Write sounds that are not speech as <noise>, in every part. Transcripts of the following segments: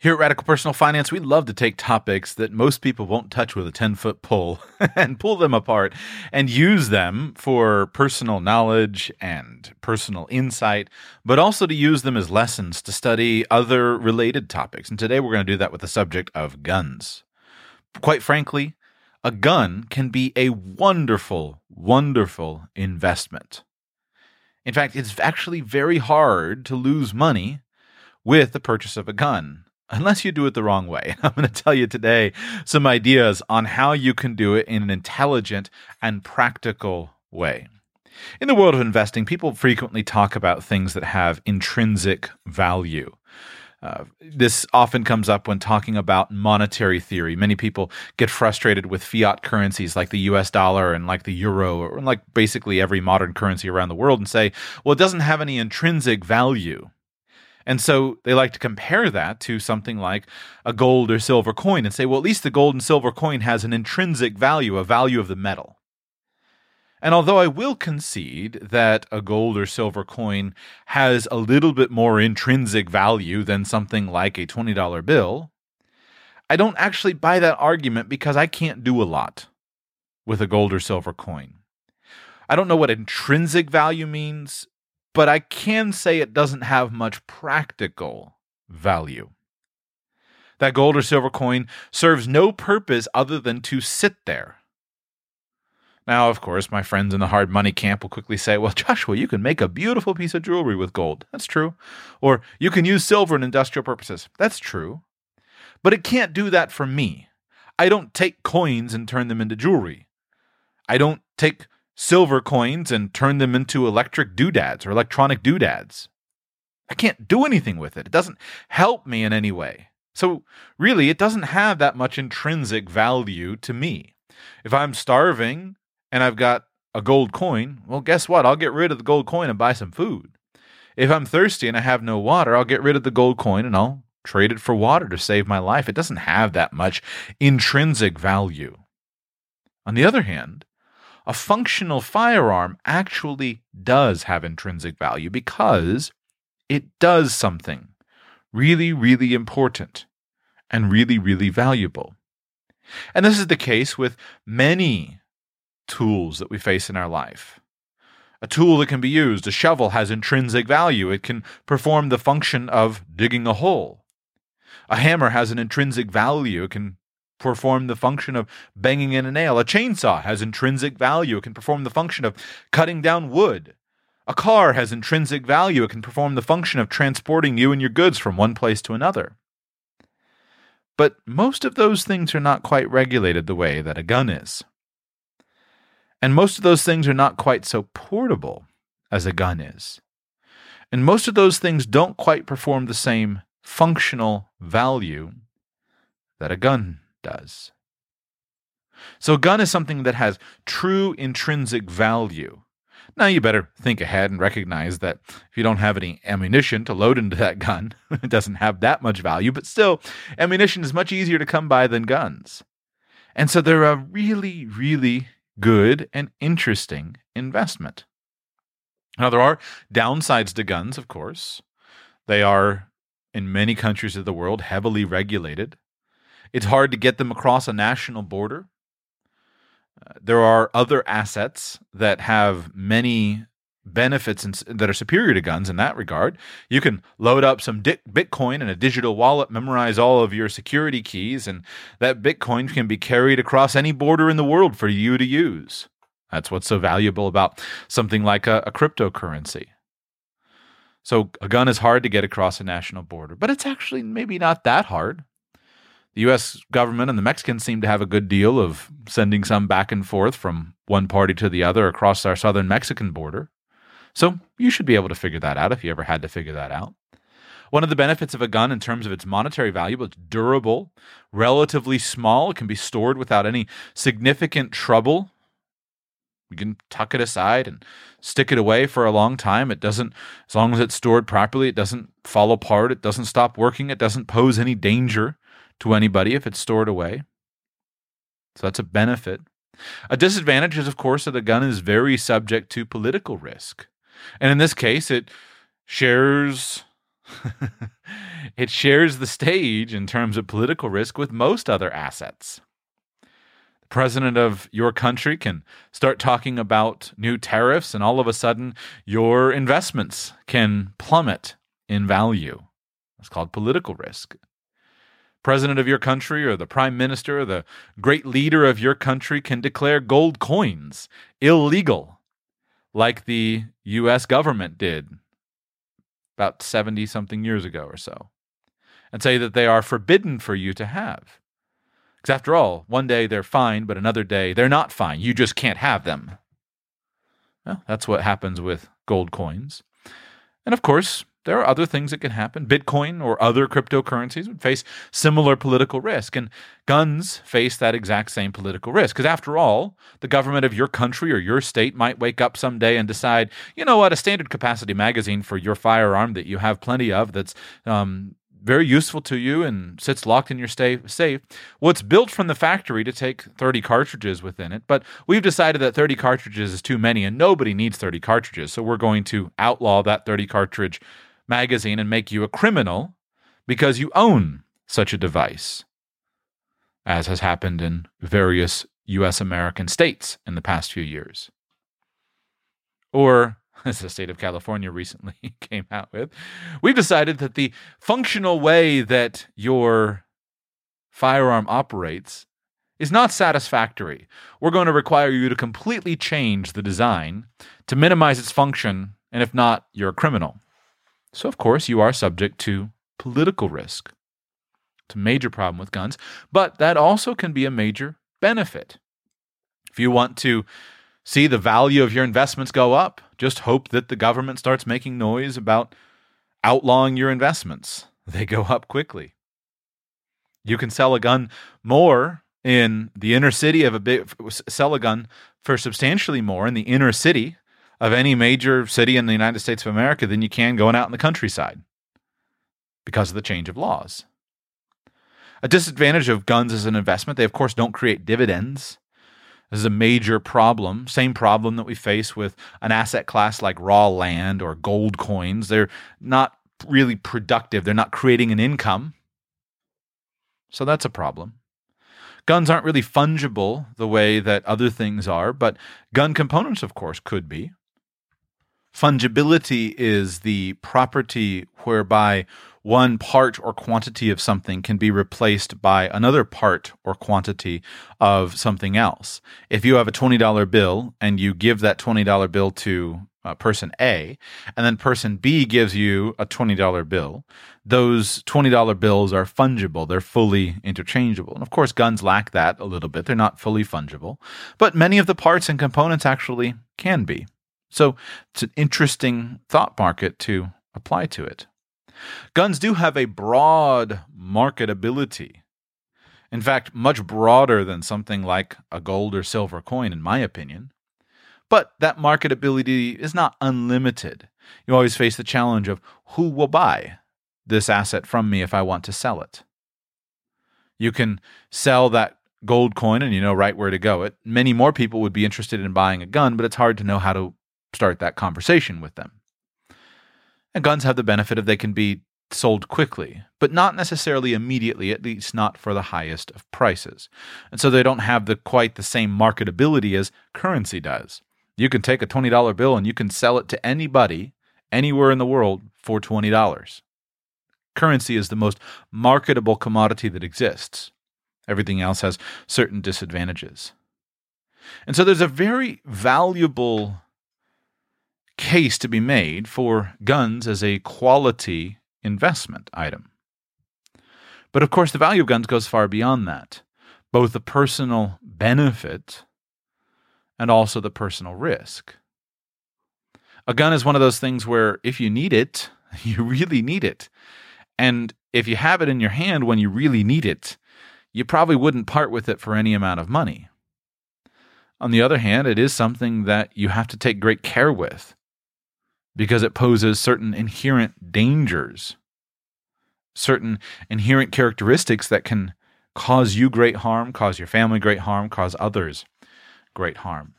Here at Radical Personal Finance, we love to take topics that most people won't touch with a 10 foot pole <laughs> and pull them apart and use them for personal knowledge and personal insight, but also to use them as lessons to study other related topics. And today we're going to do that with the subject of guns. Quite frankly, a gun can be a wonderful, wonderful investment. In fact, it's actually very hard to lose money with the purchase of a gun unless you do it the wrong way. <laughs> I'm going to tell you today some ideas on how you can do it in an intelligent and practical way. In the world of investing, people frequently talk about things that have intrinsic value. Uh, this often comes up when talking about monetary theory. Many people get frustrated with fiat currencies like the US dollar and like the euro, or like basically every modern currency around the world, and say, well, it doesn't have any intrinsic value. And so they like to compare that to something like a gold or silver coin and say, well, at least the gold and silver coin has an intrinsic value, a value of the metal. And although I will concede that a gold or silver coin has a little bit more intrinsic value than something like a $20 bill, I don't actually buy that argument because I can't do a lot with a gold or silver coin. I don't know what intrinsic value means, but I can say it doesn't have much practical value. That gold or silver coin serves no purpose other than to sit there. Now, of course, my friends in the hard money camp will quickly say, well, <laughs> Joshua, you can make a beautiful piece of jewelry with gold. That's true. Or you can use silver in industrial purposes. That's true. But it can't do that for me. I don't take coins and turn them into jewelry. I don't take silver coins and turn them into electric doodads or electronic doodads. I can't do anything with it. It doesn't help me in any way. So, really, it doesn't have that much intrinsic value to me. If I'm starving and I've got a gold coin, well, guess what? I'll get rid of the gold coin and buy some food. If I'm thirsty and I have no water, I'll get rid of the gold coin and I'll trade it for water to save my life. It doesn't have that much intrinsic value. On the other hand, a functional firearm actually does have intrinsic value because it does something really, really important and really, really valuable. And this is the case with many tools that we face in our life. A tool that can be used, a shovel, has intrinsic value. It can perform the function of digging a hole. A hammer has an intrinsic value. It can perform the function of banging in a nail. A chainsaw has intrinsic value. It can perform the function of cutting down wood. A car has intrinsic value. It can perform the function of transporting you and your goods from one place to another. But most of those things are not quite regulated the way that a gun is. And most of those things are not quite so portable as a gun is. And most of those things don't quite perform the same functional value that a gun does. So, a gun is something that has true intrinsic value. Now, you better think ahead and recognize that if you don't have any ammunition to load into that gun, <laughs> it doesn't have that much value, but still, ammunition is much easier to come by than guns. And so, they're a really, really good and interesting investment. Now, there are downsides to guns, of course. They are, in many countries of the world, heavily regulated. It's hard to get them across a national border. Uh, there are other assets that have many benefits that are superior to guns in that regard. You can load up some di- Bitcoin in a digital wallet, memorize all of your security keys, and that Bitcoin can be carried across any border in the world for you to use. That's what's so valuable about something like a, a cryptocurrency. So a gun is hard to get across a national border, but it's actually maybe not that hard the U.S. government and the Mexicans seem to have a good deal of sending some back and forth from one party to the other across our southern Mexican border. So you should be able to figure that out if you ever had to figure that out. One of the benefits of a gun in terms of its monetary value, it's durable, relatively small, it can be stored without any significant trouble. You can tuck it aside and stick it away for a long time. It doesn't, as long as it's stored properly, it doesn't fall apart, it doesn't stop working, it doesn't pose any danger to anybody if it's stored away. So that's a benefit. A disadvantage is, of course, that a gun is very subject to political risk. And in this case, it shares. <laughs> it shares the stage in terms of political risk with most other assets. The president of your country can start talking about new tariffs, and all of a sudden, your investments can plummet in value. It's called political risk. President of your country, or the prime minister, or the great leader of your country can declare gold coins illegal, like the U.S. government did about 70 something years ago or so, and say that they are forbidden for you to have. Because after all, one day they're fine, but another day they're not fine. You just can't have them. Well, that's what happens with gold coins. And of course, there are other things that can happen. Bitcoin or other cryptocurrencies would face similar political risk, and guns face that exact same political risk. Because after all, the government of your country or your state might wake up someday and decide, you know what, a standard capacity magazine for your firearm that you have plenty of that's um, very useful to you and sits locked in your safe. Well, it's built from the factory to take 30 cartridges within it, but we've decided that 30 cartridges is too many and nobody needs 30 cartridges. So we're going to outlaw that 30 cartridge magazine and make you a criminal because you own such a device, as has happened in various U.S. American states in the past few years. Or, <laughs> as the state of California recently <laughs> came out with, we've decided that the functional way that your firearm operates is not satisfactory. We're going to require you to completely change the design to minimize its function, and if not, you're a criminal. So, of course, you are subject to political risk. It's a major problem with guns, but that also can be a major benefit. If you want to see the value of your investments go up, just hope that the government starts making noise about outlawing your investments. <laughs> They go up quickly. You can sell a gun more in the inner city of a big sell a gun for substantially more in the inner city of any major city in the United States of America than you can going out in the countryside because of the change of laws. A disadvantage of guns as an investment, they of course don't create dividends. This is a major problem. Same problem that we face with an asset class like raw land or gold coins. They're not really productive, they're not creating an income. So that's a problem. Guns aren't really fungible the way that other things are, but gun components, of course, could be. Fungibility is the property whereby one part or quantity of something can be replaced by another part or quantity of something else. If you have a $20 bill and you give that $20 bill to uh, person A, and then person B gives you a $20 bill, those $20 bills are fungible. They're fully interchangeable. And of course, guns lack that a little bit. They're not fully fungible, but many of the parts and components actually can be. So it's an interesting thought market to apply to it. Guns do have a broad marketability. In fact, much broader than something like a gold or silver coin, in my opinion. But that marketability is not unlimited. You always face the challenge of who will buy this asset from me if I want to sell it. You can sell that gold coin and you know right where to go it. Many more people would be interested in buying a gun, but it's hard to know how to start that conversation with them. And guns have the benefit of they can be sold quickly, but not necessarily immediately, at least not for the highest of prices. And so they don't have the quite the same marketability as currency does. You can take a $20 bill and you can sell it to anybody anywhere in the world for $20. Currency is the most marketable commodity that exists. Everything else has certain disadvantages. And so there's a very valuable case to be made for guns as a quality investment item. But of course, the value of guns goes far beyond that, both the personal benefit and also the personal risk. A gun is one of those things where if you need it, <laughs> you really need it. And if you have it in your hand when you really need it, you probably wouldn't part with it for any amount of money. On the other hand, it is something that you have to take great care with because it poses certain inherent dangers, certain inherent characteristics that can cause you great harm, cause your family great harm, cause others great harm.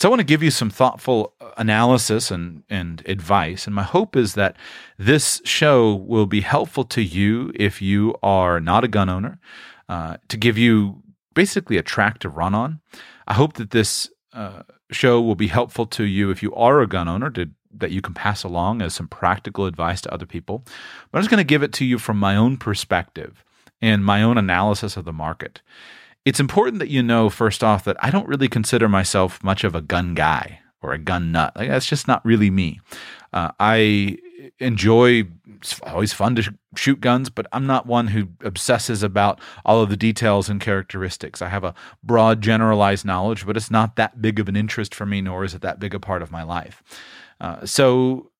So I want to give you some thoughtful analysis and, and advice. And my hope is that this show will be helpful to you if you are not a gun owner, uh, to give you basically a track to run on. I hope that this uh, show will be helpful to you if you are a gun owner to that you can pass along as some practical advice to other people. But I'm just going to give it to you from my own perspective and my own analysis of the market. It's important that you know, first off, that I don't really consider myself much of a gun guy or a gun nut. Like, that's just not really me. Uh, I enjoy, it's always fun to shoot guns, but I'm not one who obsesses about all of the details and characteristics. I have a broad, generalized knowledge, but it's not that big of an interest for me, nor is it that big a part of my life. Uh, so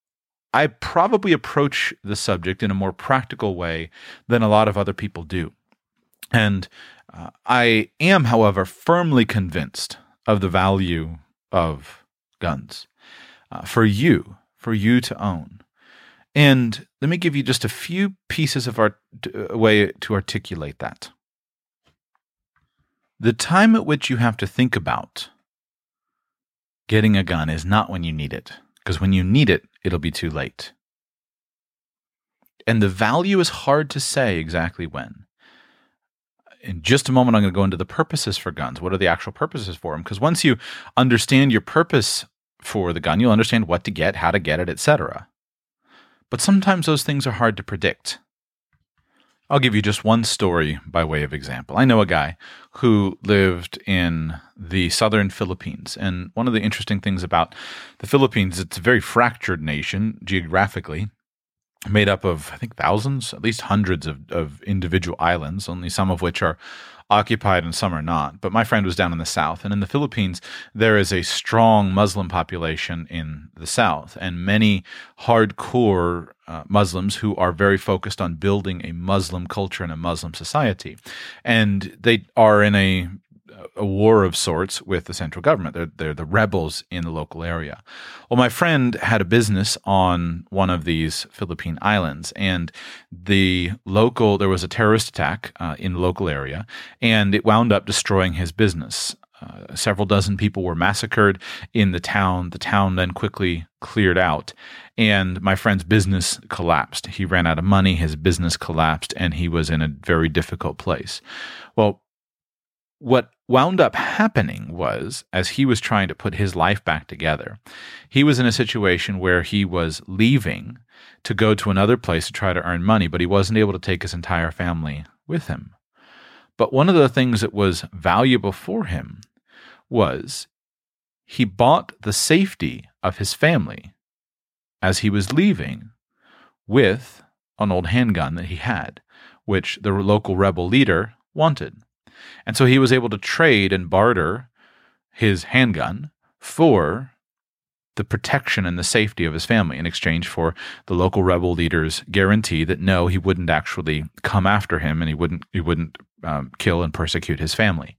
I probably approach the subject in a more practical way than a lot of other people do. And uh, I am, however, firmly convinced of the value of guns uh, for you, for you to own. And let me give you just a few pieces of art, a way to articulate that. The time at which you have to think about getting a gun is not when you need it because when you need it, it'll be too late. And the value is hard to say exactly when. In just a moment, I'm going to go into the purposes for guns. What are the actual purposes for them? Because once you understand your purpose for the gun, you'll understand what to get, how to get it, etc. But sometimes those things are hard to predict. I'll give you just one story by way of example. I know a guy who lived in the southern Philippines. And one of the interesting things about the Philippines, it's a very fractured nation geographically, made up of, I think, thousands, at least hundreds of, of individual islands, only some of which are occupied and some are not. But my friend was down in the south. And in the Philippines, there is a strong Muslim population in the south, and many hardcore uh, Muslims who are very focused on building a Muslim culture and a Muslim society. And they are in a a war of sorts with the central government. They're, they're the rebels in the local area. Well, my friend had a business on one of these Philippine islands, and the local, there was a terrorist attack uh, in the local area, and it wound up destroying his business. Uh, several dozen people were massacred in the town. The town then quickly cleared out, and my friend's business collapsed. He ran out of money, his business collapsed, and he was in a very difficult place. Well, what wound up happening was, as he was trying to put his life back together, he was in a situation where he was leaving to go to another place to try to earn money, but he wasn't able to take his entire family with him. But one of the things that was valuable for him was he bought the safety of his family as he was leaving with an old handgun that he had, which the local rebel leader wanted. And so he was able to trade and barter his handgun for the protection and the safety of his family in exchange for the local rebel leader's guarantee that no, he wouldn't actually come after him and he wouldn't he wouldn't um, kill and persecute his family.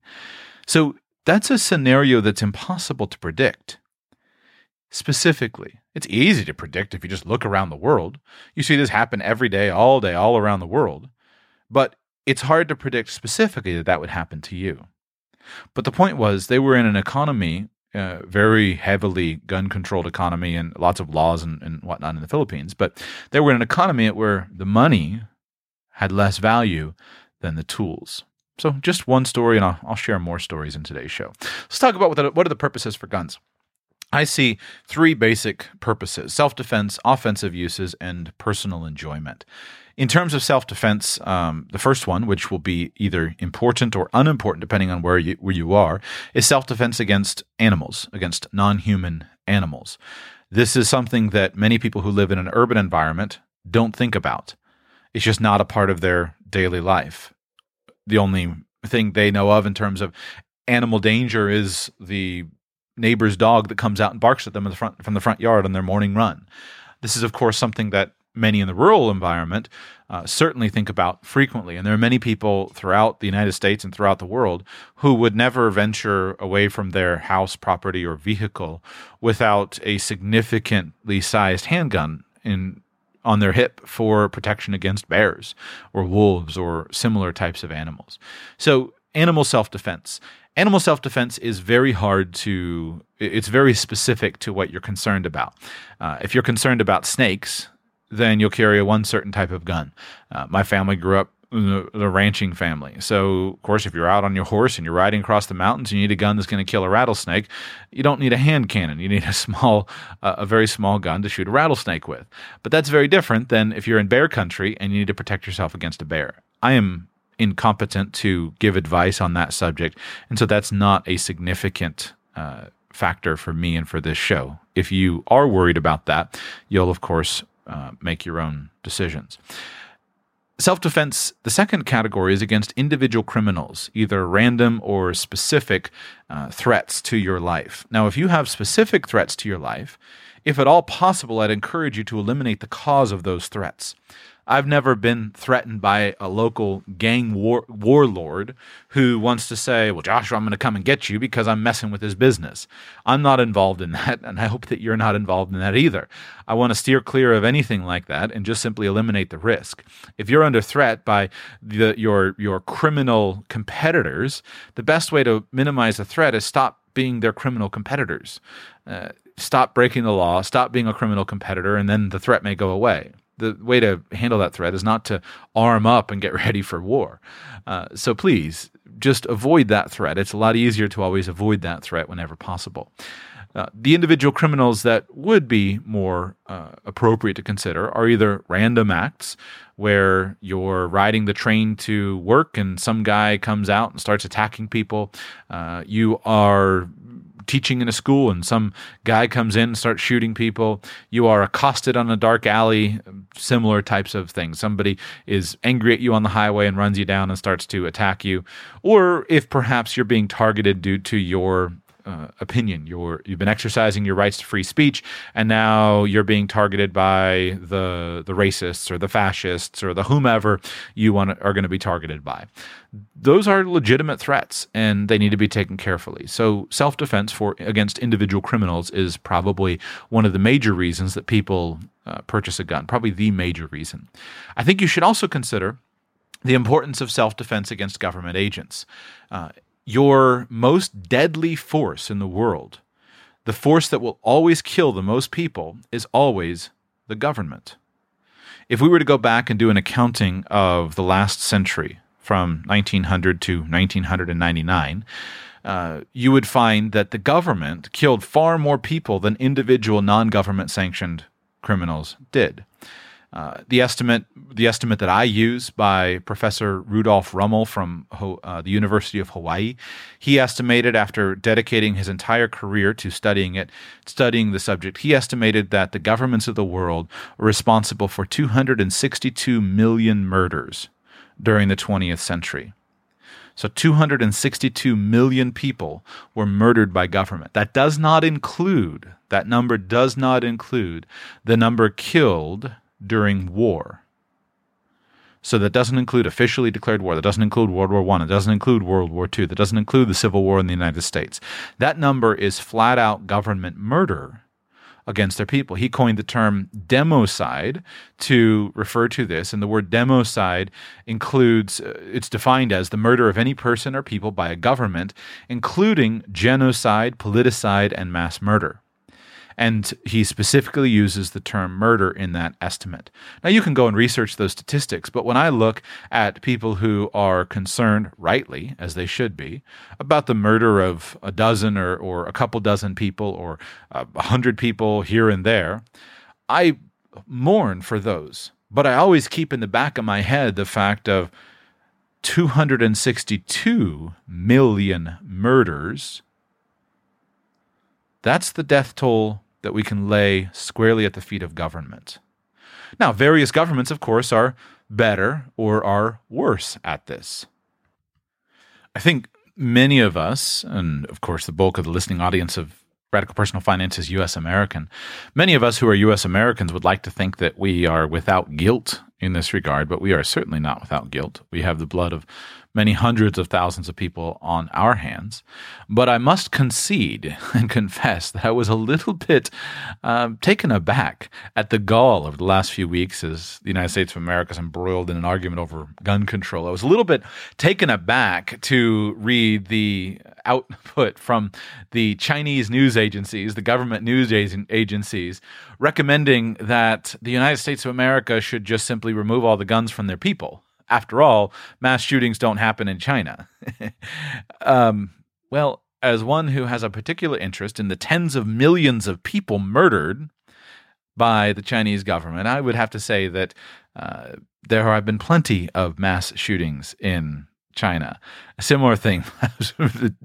So that's a scenario that's impossible to predict. Specifically, it's easy to predict if you just look around the world. You see this happen every day, all day, all around the world. But it's hard to predict specifically that that would happen to you. But the point was, they were in an economy, uh, very heavily gun controlled economy, and lots of laws and, and whatnot in the Philippines. But they were in an economy where the money had less value than the tools. So, just one story, and I'll, I'll share more stories in today's show. Let's talk about what, the, what are the purposes for guns. I see three basic purposes self defense, offensive uses, and personal enjoyment. In terms of self defense, um, the first one, which will be either important or unimportant depending on where you, where you are, is self defense against animals, against non human animals. This is something that many people who live in an urban environment don't think about. It's just not a part of their daily life. The only thing they know of in terms of animal danger is the neighbor's dog that comes out and barks at them the front, from the front yard on their morning run. This is, of course, something that many in the rural environment uh, certainly think about frequently. And there are many people throughout the United States and throughout the world who would never venture away from their house, property, or vehicle without a significantly sized handgun in on their hip for protection against bears or wolves or similar types of animals. So animal self defense. animal self defense is very hard to, it's very specific to what you're concerned about. Uh, if you're concerned about snakes, then you'll carry a one certain type of gun. Uh, my family grew up the, ranching family. So, of course, if you're out on your horse and you're riding across the mountains, and you need a gun that's going to kill a rattlesnake. You don't need a hand cannon. You need a <laughs> small, uh, a very small gun to shoot a rattlesnake with. But that's very different than if you're in bear country and you need to protect yourself against a bear. I am incompetent to give advice on that subject, and so that's not a significant. Uh, factor for me and for this show. If you are worried about that, you'll of course uh, make your own decisions. Self defense, the second category is against individual criminals, either random or specific uh, threats to your life. Now, if you have specific threats to your life, if at all possible, I'd encourage you to eliminate the cause of those threats. I've never been threatened by a local gang war- warlord who wants to say, Well, Joshua, I'm going to come and get you because I'm messing with his business. I'm not involved in <laughs> that, and I hope that you're not involved in that either. I want to steer clear of anything like that and just simply eliminate the risk. If you're under threat by the, your, your criminal competitors, the best way to minimize the threat is stop being their criminal competitors. Uh, stop breaking the law, stop being a criminal competitor, and then the threat may go away the way to handle that threat is not to arm up and get <laughs> ready for war. Uh, so please just avoid that threat. It's a lot easier to always avoid that threat whenever possible. Uh, the individual criminals that would be more uh, appropriate to consider are either random acts where you're riding the train to work and some guy comes out and starts attacking people. Uh, you are teaching in a school and some guy comes in and starts shooting people. You are accosted on a dark alley, um, similar types of things. Somebody is angry at you on the highway and runs you down and starts to attack you. Or if perhaps you're being targeted due to your uh, opinion. You're you've been exercising your rights to free speech, and now you're being targeted by the the racists or the fascists or the whomever you want are going to be targeted by. Those are legitimate threats, and they need to be taken carefully. So, self defense for against individual criminals is probably one of the major reasons that people uh, purchase a gun. Probably the major reason. I think you should also consider the importance of self defense against government agents. Uh, your most deadly force in the world, the force that will always kill the most people, is always the government. If we were to go back and do an accounting of the last century from 1900 to 1999, uh, you would find that the government killed far more people than individual non government sanctioned criminals did. Uh, the estimate, the estimate that I use by Professor Rudolph Rummel from uh, the University of Hawaii, he estimated after dedicating his entire career to studying it, studying the subject, he estimated that the governments of the world were responsible for 262 million murders during the 20th century. So 262 million people were murdered by government. That does not include, that number does not include the number killed during war. So that doesn't include officially declared war. That doesn't include World War One. It doesn't include World War Two. That doesn't include the Civil War in the United States. That number is flat out government murder against their people. He coined the term democide to refer to this, and the word democide includes, uh, it's defined as the murder of any person or people by a government, including genocide, politicide, and mass murder. And he specifically uses the term murder in that estimate. Now, you can go and research those statistics, but when I look at people who are concerned, rightly, as they should be, about the murder of a dozen or, or a couple dozen people or uh, a hundred people here and there, I mourn for those. But I always keep in the back of my head the fact of 262 million murders. That's the death toll that we can lay squarely at the feet of government. Now, various governments, of course, are better or are worse at this. I think many of us, and of course, the bulk of the listening audience of Radical Personal Finance is U.S. American. Many of us who are U.S. Americans would like to think that we are without guilt in this regard, but we are certainly not without guilt. We have the blood of many hundreds of thousands of people on our hands. But I must concede and <laughs> confess that I was a little bit uh, taken aback at the gall of the last few weeks as the United States of America is embroiled in an argument over gun control. I was a little bit taken aback to read the output from the Chinese news agencies, the government news agencies, recommending that the United States of America should just simply remove all the guns from their people after all, mass shootings don't happen in China. <laughs> um, well, as one who has a particular interest in the tens of millions of people murdered by the Chinese government, I would have to say that uh, there have been plenty of mass shootings in China. A similar thing. <laughs> the,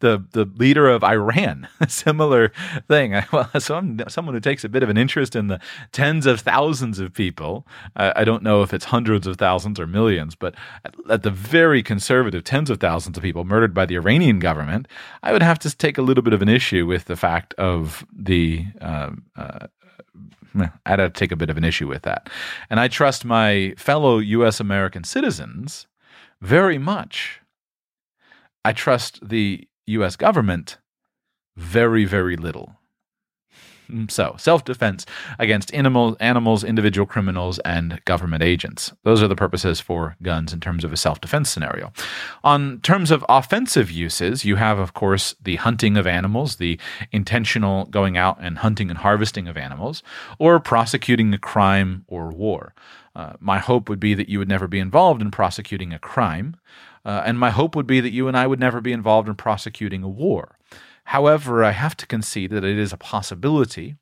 the leader of Iran, a <laughs> similar thing. <laughs> Well, so I'm someone who takes a bit of an interest in the tens of thousands of people. I don't know if it's hundreds of thousands or millions, but at, at, the very conservative tens of thousands of people murdered by the Iranian government, I would have to take a little bit of an issue with the fact of the. Uh, uh, I'd have to take a bit of an issue with that. And I trust my fellow U.S. American citizens very much. I trust the US government very, very little. Mm, so, self defense against animal, animals, individual criminals, and government agents. Those are the purposes for guns in terms of a self defense scenario. On terms of offensive uses, you have, of course, the hunting of animals, the intentional going out and hunting and harvesting of animals, or prosecuting a crime or war. Uh, my hope would be that you would never be involved in prosecuting a crime, uh, and my hope would be that you and I would never be involved in prosecuting a war. However, I have to concede that it is a possibility,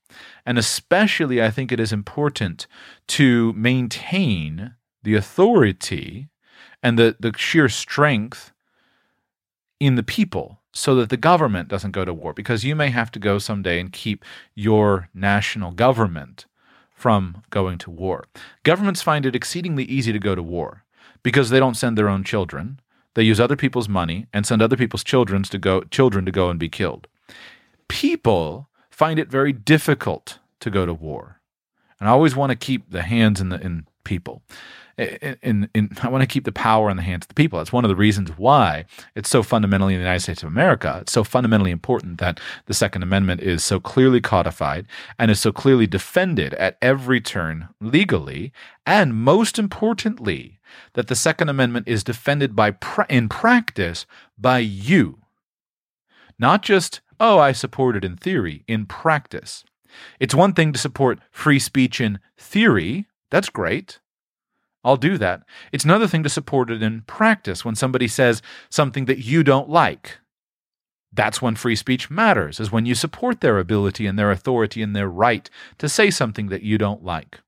and especially I think it is important to maintain the authority and the, the sheer strength in the people so that the government doesn't go to war, because you may have to go someday and keep your national government from going to war. Governments find it exceedingly easy to go to war because they don't send their own children. They use other people's money and send other people's children to go children to go and be killed. People find it very difficult to go to war. And I always want to keep the hands in the in people in, in, I want to keep the power in the hands of the people. That's one of the reasons why it's so fundamentally in the United States of America. It's so fundamentally important that the Second Amendment is so clearly codified and is so clearly defended at every turn legally, and most importantly, that the Second Amendment is defended by in practice by you, not just oh I support it in theory, in practice. It's one thing to support free speech in theory. That's great. I'll do that. It's another thing to support it in practice when somebody says something that you don't like. That's when free speech matters, is when you support their ability and their authority and their right to say something that you don't like.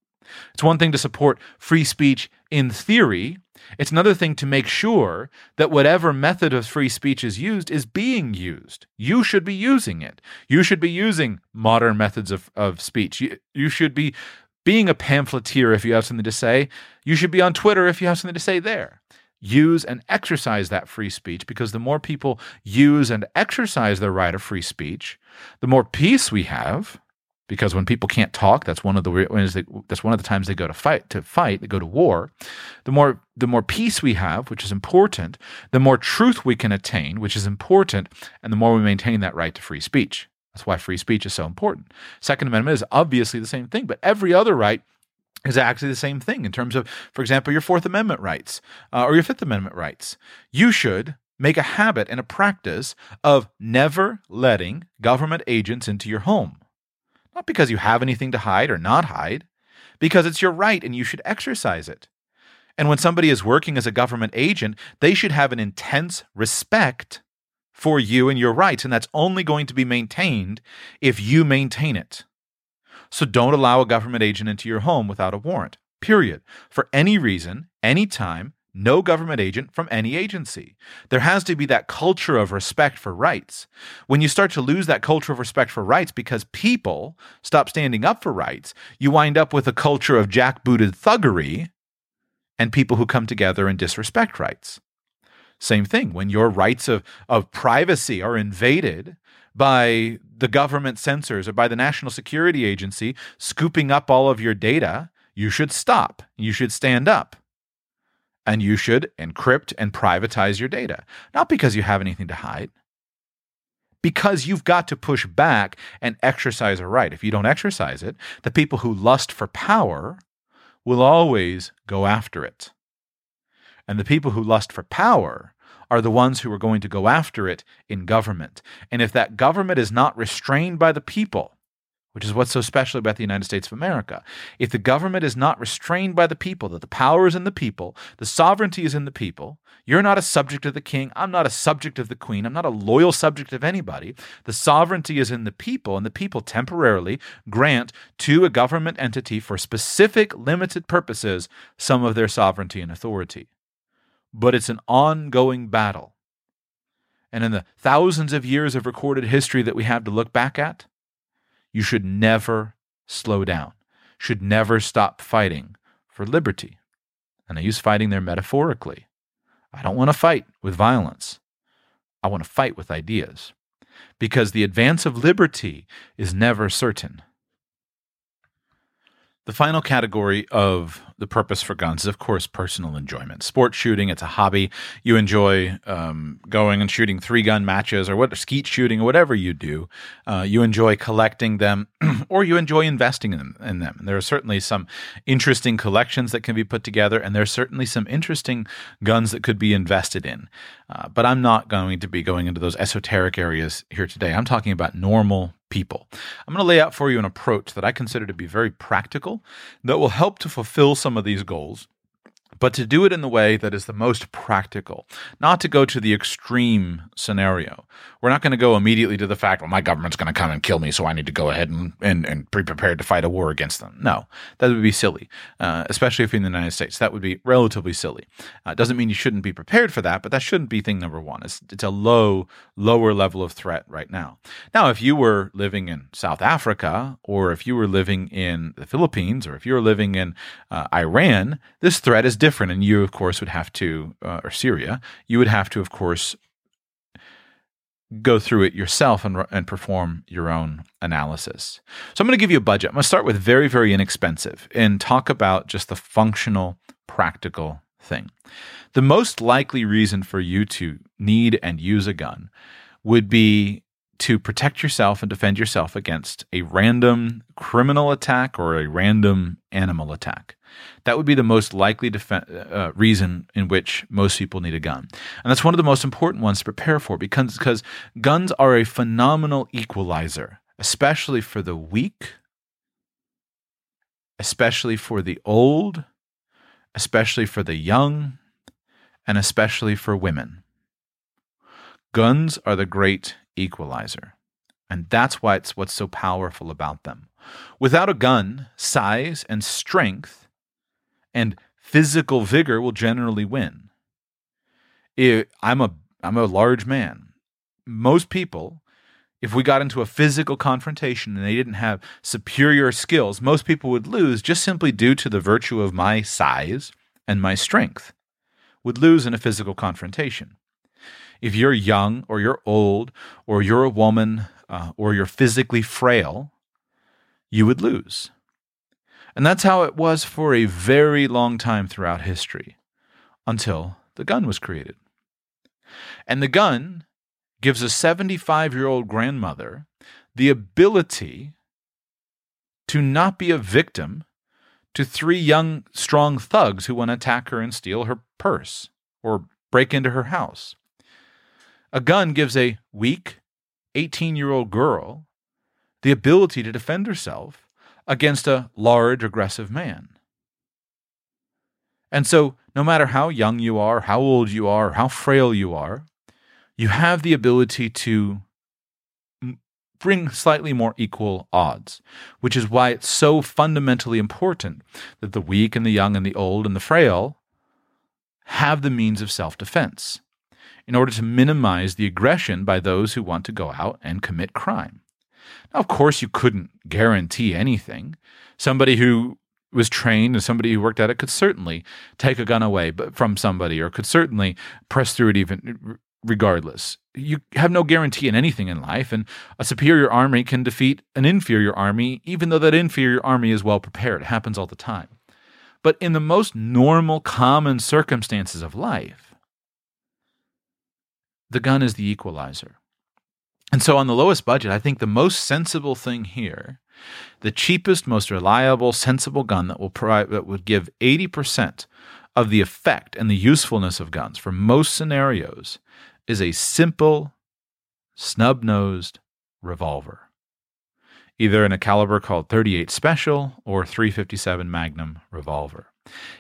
It's one thing to support free speech in theory. It's another thing to make sure that whatever method of free speech is used is being used. You should be using it. You should be using modern methods of, of speech. You, you should be being a pamphleteer if you have something to say. You should be on Twitter if you have something to say there. Use and exercise that free speech because the more people use and exercise their right of free speech, the more peace we have. Because when people can't talk, that's one of the that's one of the times they go to fight to fight. They go to war. The more the more peace we have, which is important, the more truth we can attain, which is important, and the more we maintain that right to free speech. That's why free speech is so important. Second Amendment is obviously the same thing, but every other right is actually the same thing in terms of, for example, your Fourth Amendment rights uh, or your Fifth Amendment rights. You should make a habit and a practice of never letting government agents into your home. Not because you have anything to hide or not hide, because it's your right and you should exercise it. And when somebody is working as a government agent, they should have an intense respect for you and your rights, and that's only going to be maintained if you maintain it. So don't allow a government agent into your home without a warrant, period. For any reason, any time, no government agent from any agency. There has to be that culture of respect for rights. When you start to lose that culture of respect for rights because people stop standing up for rights, you wind up with a culture of jackbooted thuggery and people who come together and disrespect rights. Same thing. When your rights of, of privacy are invaded by the government censors or by the National Security Agency scooping up all of your data, you should stop. You should stand up. And you should encrypt and privatize your data. Not because you have anything to hide, because you've got to push back and exercise a right. If you don't exercise it, the people who lust for power will always go after it. And the people who lust for power are the ones who are going to go after it in government. And if that government is not restrained by the people, which is what's so special about the United States of America. If the government is not restrained by the people, that the power is in the people, the sovereignty is in the people, you're not a subject of the king, I'm not a subject of the queen, I'm not a loyal subject of anybody. The sovereignty is in the people, and the people temporarily grant to a government entity for specific limited purposes some of their sovereignty and authority. But it's an ongoing battle. And in the thousands of years of recorded history that we have to look back at, you should never slow down, should never stop fighting for liberty. And I use fighting there metaphorically. I don't want to fight with violence. I want to fight with ideas. Because the advance of liberty is never certain. The final category of the purpose for guns is, of course, personal enjoyment. Sport shooting, it's a hobby. You enjoy um, going and shooting three gun matches or what, skeet shooting or whatever you do. Uh, you enjoy collecting them <clears throat> or you enjoy investing in them, in them. And there are certainly some interesting collections that can be put together, and there's certainly some interesting guns that could be invested in. Uh, but I'm not going to be going into those esoteric areas here today. I'm talking about normal people. I'm going to lay out for you an approach that I consider to be very practical that will help to fulfill some of these goals but to do it in the way that is the most practical, not to go to the extreme scenario. We're not going to go immediately to the fact, well, my government's going to come and kill me, so I need to go ahead and, and, and be prepared to fight a war against them. No, that would be silly, uh, especially if you're in the United States. That would be relatively silly. Uh, doesn't mean you shouldn't be prepared for that, but that shouldn't be thing number one. It's, it's a low, lower level of threat right now. Now, if you were living in South Africa, or if you were living in the Philippines, or if you were living in uh, Iran, this threat is different. And you, of course, would have to, uh, or Syria, you would have to, of course, go through it yourself and, and perform your own analysis. So I'm going to give you a budget. I'm going to start with very, very inexpensive and talk about just the functional, practical thing. The most likely reason for you to need and use a gun would be to protect yourself and defend yourself against a random criminal attack or a random animal attack. That would be the most likely def- uh, reason in which most people need a gun. And that's one of the most important ones to prepare for because, because guns are a phenomenal equalizer, especially for the weak, especially for the old, especially for the young, and especially for women. Guns are the great equalizer. And that's why it's what's so powerful about them. Without a gun, size and strength and physical vigor will generally win. I'm a I'm a large man. Most people, if we got into a physical confrontation and they didn't have superior skills, most people would lose just simply due to the virtue of my size and my strength. Would lose in a physical confrontation. If you're young or you're old or you're a woman uh, or you're physically frail, you would lose. And that's how it was for a very long time throughout history until the gun was created. And the gun gives a 75 year old grandmother the ability to not be a victim to three young, strong thugs who want to attack her and steal her purse or break into her house. A gun gives a weak 18 year old girl the ability to defend herself against a large, aggressive man. And so, no matter how young you are, how old you are, how frail you are, you have the ability to bring slightly more equal odds, which is why it's so fundamentally important that the weak and the young and the old and the frail have the means of self defense in order to minimize the aggression by those who want to go out and commit crime. Now, of course, you couldn't guarantee anything. Somebody who was trained and somebody who worked at it could certainly take a gun away from somebody or could certainly press through it even regardless. You have no guarantee in anything in life, and a superior army can defeat an inferior army, even though that inferior army is well prepared. It happens all the time. But in the most normal, common circumstances of life, the gun is the equalizer. And so, on the lowest budget, I think the most sensible thing here, the cheapest, most reliable, sensible gun that will provide that would give 80% of the effect and the usefulness of guns for most scenarios is a simple, snub nosed revolver, either in a caliber called 38 Special or 357 Magnum revolver.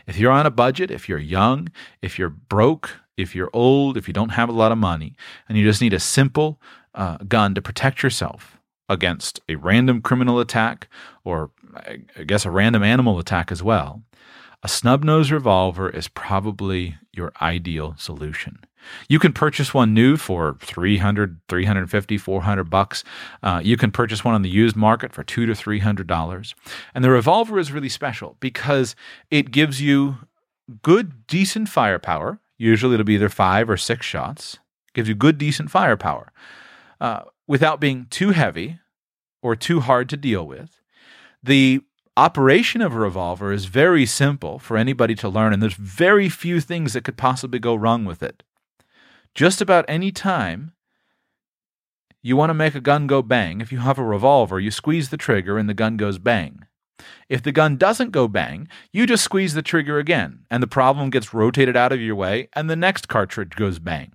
If you're on a budget, if you're young, if you're broke, if you're old, if you don't have a lot of money, and you just need a simple uh, gun to protect yourself against a random criminal attack or, I guess, a random animal attack as well, a snub nose revolver is probably your ideal solution. You can purchase one new for 300, 350, 400 bucks. Uh, you can purchase one on the used market for two to three hundred dollars. And the revolver is really special because it gives you good, decent firepower. Usually it'll be either five or six shots. gives you good, decent firepower uh, without being too heavy or too hard to deal with. The operation of a revolver is very simple for anybody to learn, and there's very few things that could possibly go wrong with it. Just about any time you want to make a gun go bang, if you have a revolver, you squeeze the trigger and the gun goes bang. If the gun doesn't go bang, you just squeeze the trigger again, and the problem gets rotated out of your way, and the next cartridge goes bang.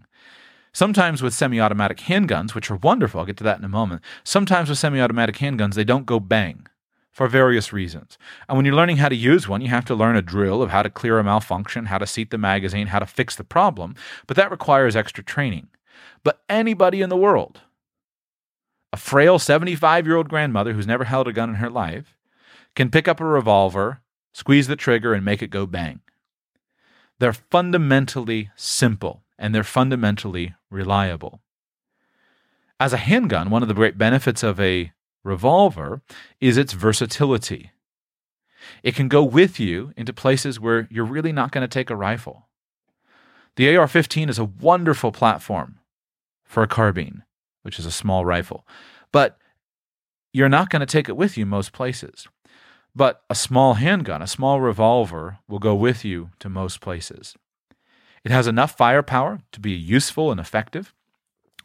Sometimes with semi automatic handguns, which are wonderful, I'll get to that in a moment, sometimes with semi automatic handguns, they don't go bang for various reasons. And when you're learning how to use one, you have to learn a drill of how to clear a malfunction, how to seat the magazine, how to fix the problem, but that requires extra training. But anybody in the world, a frail 75 year old grandmother who's never held a gun in her life, can pick up a revolver, squeeze the trigger, and make it go bang. They're fundamentally simple and they're fundamentally reliable. As a handgun, one of the great benefits of a revolver is its versatility. It can go with you into places where you're really not going to take a rifle. The AR 15 is a wonderful platform for a carbine, which is a small rifle, but you're not going to take it with you most places. But a small handgun, a small revolver, will go with you to most places. It has enough firepower to be useful and effective.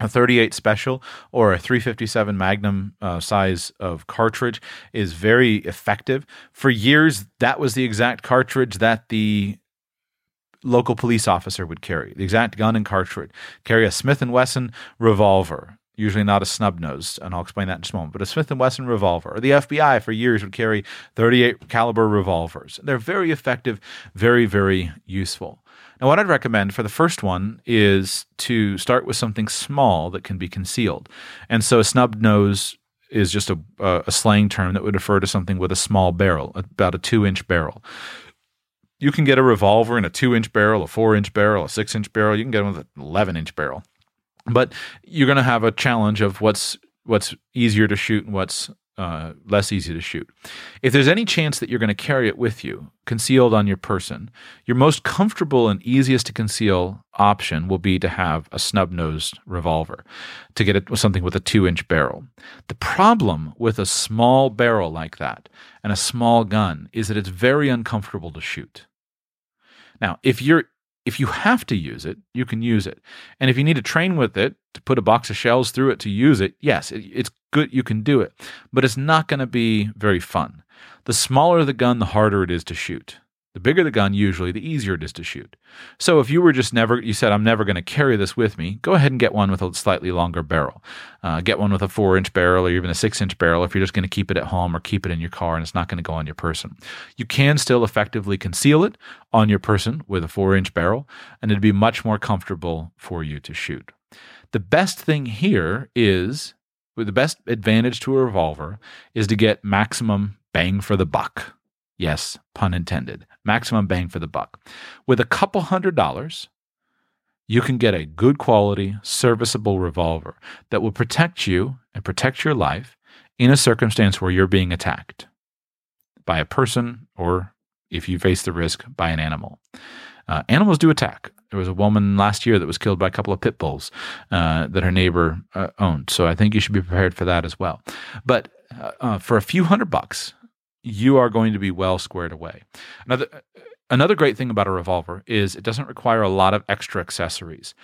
A 38 special or a 357 Magnum uh, size of cartridge is very effective. For years, that was the exact cartridge that the local police officer would carry. The exact gun and cartridge. Carry a Smith and Wesson revolver, usually not a snub nose, and I'll explain that in just a moment, but a Smith and Wesson revolver. Or the FBI for years would carry 38 caliber revolvers. They're very effective, very very useful. Now, what I'd recommend for the first one is to start with something small that can be concealed. And so a snub nose is just a, a slang term that would refer to something with a small barrel, about a two inch barrel. You can get a revolver in a two inch barrel, a four inch barrel, a six inch barrel. You can get one with an 11 inch barrel. But you're going to have a challenge of what's what's easier to shoot and what's uh, less easy to shoot. If there's any chance that you're going to carry it with you, concealed on your person, your most comfortable and easiest to conceal option will be to have a snub nosed revolver to get it something with a two inch barrel. The problem with a small barrel like that and a small gun is that it's very uncomfortable to shoot. Now, if you're if you have to use it, you can use it. And if you need to train with it to put a box of shells through it to use it, yes, it, it's good, you can do it. But it's not going to be very fun. The smaller the gun, the harder it is to shoot. The bigger the gun, usually, the easier it is to shoot. So if you were just never, you said, I'm never going to carry this with me, go ahead and get one with a slightly longer barrel. Uh, get one with a four inch barrel or even a six inch barrel if you're just going to keep it at home or keep it in your car and it's not going to go on your person. You can still effectively conceal it on your person with a four inch barrel, and it'd be much more comfortable for you to shoot. The best thing here is, with the best advantage to a revolver is to get maximum bang for the buck. Yes, pun intended. Maximum bang for the buck. With a couple hundred dollars, you can get a good quality, serviceable revolver that will protect you and protect your life in a circumstance where you're being attacked by a person or if you face the risk by an animal. Uh, animals do attack. There was a woman last year that was killed by a couple of pit bulls uh, that her neighbor uh, owned. So I think you should be prepared for that as well. But uh, uh, for a few hundred bucks, you are going to be well squared away. Another another great thing about a revolver is it doesn't require a lot of extra accessories.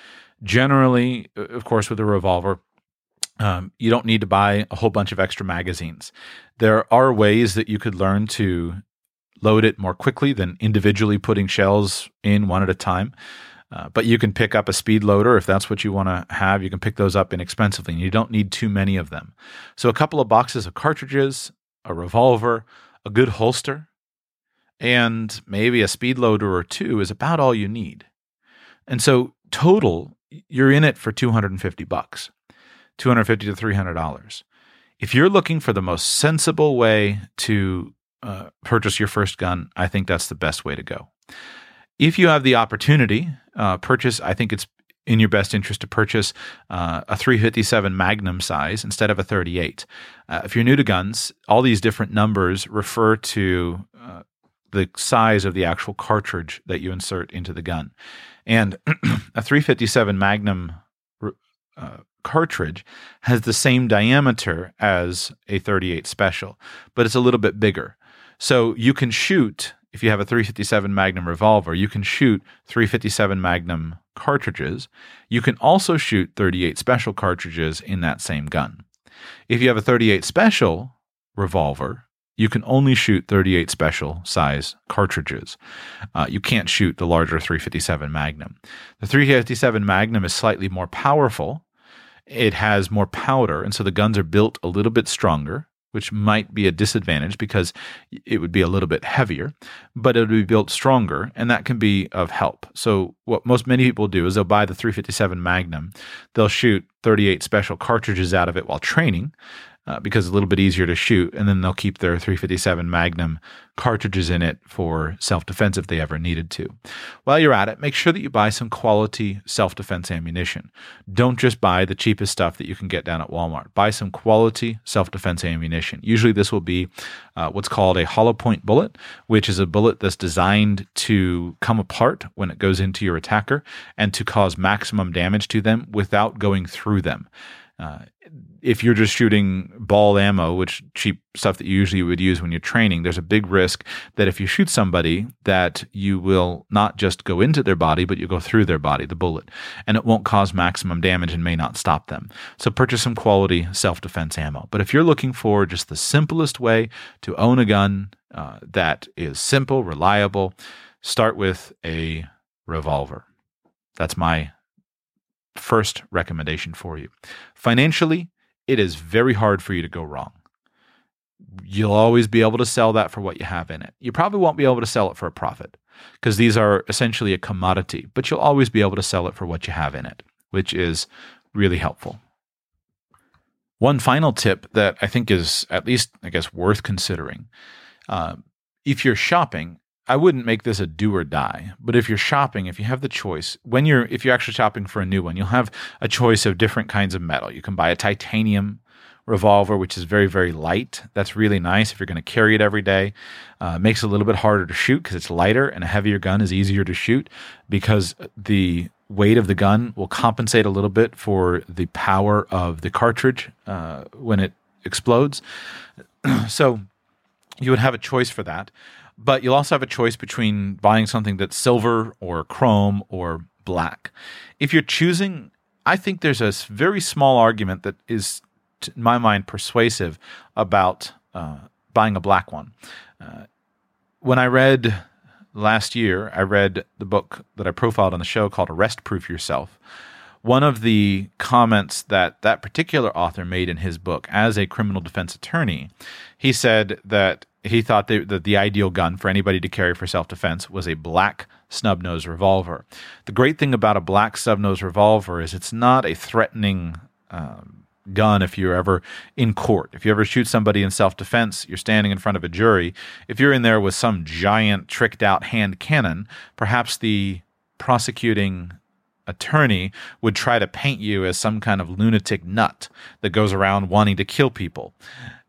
Generally, of course, with a revolver, um, you don't need to buy a whole bunch of extra magazines. There are ways that you could learn to load it more quickly than individually putting shells in one at a time. Uh, but you can pick up a speed loader if that's what you want to have. You can pick those up inexpensively, and you don't need too many of them. So, a couple of boxes of cartridges, a revolver, a good holster, and maybe a speed loader or two is about all you need. And so, total, you're in it for 250 bucks, 250 to 300 dollars. If you're looking for the most sensible way to uh, purchase your first gun, I think that's the best way to go. If you have the opportunity, uh, purchase. I think it's in your best interest to purchase uh, a 357 Magnum size instead of a 38. Uh, if you're new to guns, all these different numbers refer to uh, the size of the actual cartridge that you insert into the gun. And <clears throat> a 357 Magnum uh, cartridge has the same diameter as a 38 special, but it's a little bit bigger. So you can shoot if you have a 357 Magnum revolver, you can shoot 357 Magnum cartridges. You can also shoot 38 special cartridges in that same gun. If you have a 38 special revolver, you can only shoot 38 special size cartridges. Uh, you can't shoot the larger 357 Magnum. The 357 Magnum is slightly more powerful. It has more powder, and so the guns are built a little bit stronger which might be a disadvantage because it would be a little bit heavier, but it would be built stronger, and that can be of help. So, what most many people do is they'll buy the 357 Magnum, they'll shoot 38 special cartridges out of it while training, uh, because it's a little bit easier to shoot. And then they'll keep their 357 Magnum cartridges in it for self defense if they ever needed to. While you're at it, make sure that you buy some quality self defense ammunition. Don't just buy the cheapest stuff that you can get down at Walmart. Buy some quality self defense ammunition. Usually, this will be uh, what's called a hollow point bullet, which is a bullet that's designed to come apart when it goes into your attacker and to cause maximum damage to them without going through them. Uh, if you're just shooting ball ammo, which cheap stuff that you usually would use when you're training, there's a big risk that if you shoot somebody, that you will not just go into their body, but you go through their body, the bullet, and it won't cause maximum damage and may not stop them. So purchase some quality self-defense ammo. But if you're looking for just the simplest way to own a gun uh, that is simple, reliable, start with a revolver. That's my first recommendation for you. Financially, it is very hard for you to go wrong. You'll always be able to sell that for what you have in it. You probably won't be able to sell it for a profit because these are essentially a commodity, but you'll always be able to sell it for what you have in it, which is really helpful. One final tip that I think is at least, I guess, worth considering. Uh, if you're shopping, I wouldn't make this a do or die, but if you're shopping, if you have the choice, when you're if you're actually shopping for a new one, you'll have a choice of different kinds of metal. You can buy a titanium revolver, which is very very light. That's really nice if you're going to carry it every day. Uh, makes it a little bit harder to shoot because it's lighter, and a heavier gun is easier to shoot because the weight of the gun will compensate a little bit for the power of the cartridge uh, when it explodes. <clears throat> so you would have a choice for that. But you'll also have a choice between buying something that's silver or chrome or black. If you're choosing, I think there's a very small argument that is, in my mind, persuasive about uh, buying a black one. Uh, when I read last year, I read the book that I profiled on the show called Arrest Proof Yourself. One of the comments that that particular author made in his book as a criminal defense attorney, he said that he thought that the ideal gun for anybody to carry for self defense was a black snub nose revolver. The great thing about a black snub nose revolver is it's not a threatening um, gun if you're ever in court. If you ever shoot somebody in self defense, you're standing in front of a jury. If you're in there with some giant tricked out hand cannon, perhaps the prosecuting attorney would try to paint you as some kind of lunatic nut that goes around wanting to kill people.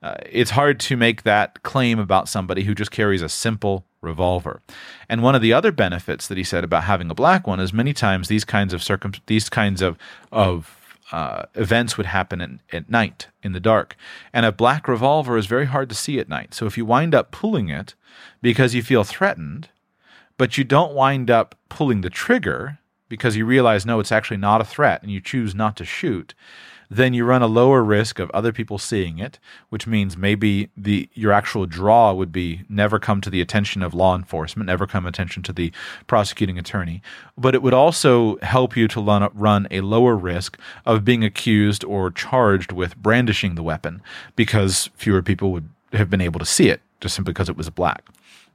Uh, it's hard to make that claim about somebody who just carries a simple revolver. And one of the other benefits that he said about having a black one is many times these kinds of circum these kinds of of uh, events would happen in, at night in the dark. And a black revolver is very hard to see at night. So if you wind up pulling it because you feel threatened, but you don't wind up pulling the trigger because you realize, no, it's actually not a threat and you choose not to shoot, then you run a lower risk of other people seeing it, which means maybe the your actual draw would be never come to the attention of law enforcement, never come attention to the prosecuting attorney, but it would also help you to run, run a lower risk of being accused or charged with brandishing the weapon because fewer people would have been able to see it just simply because it was black.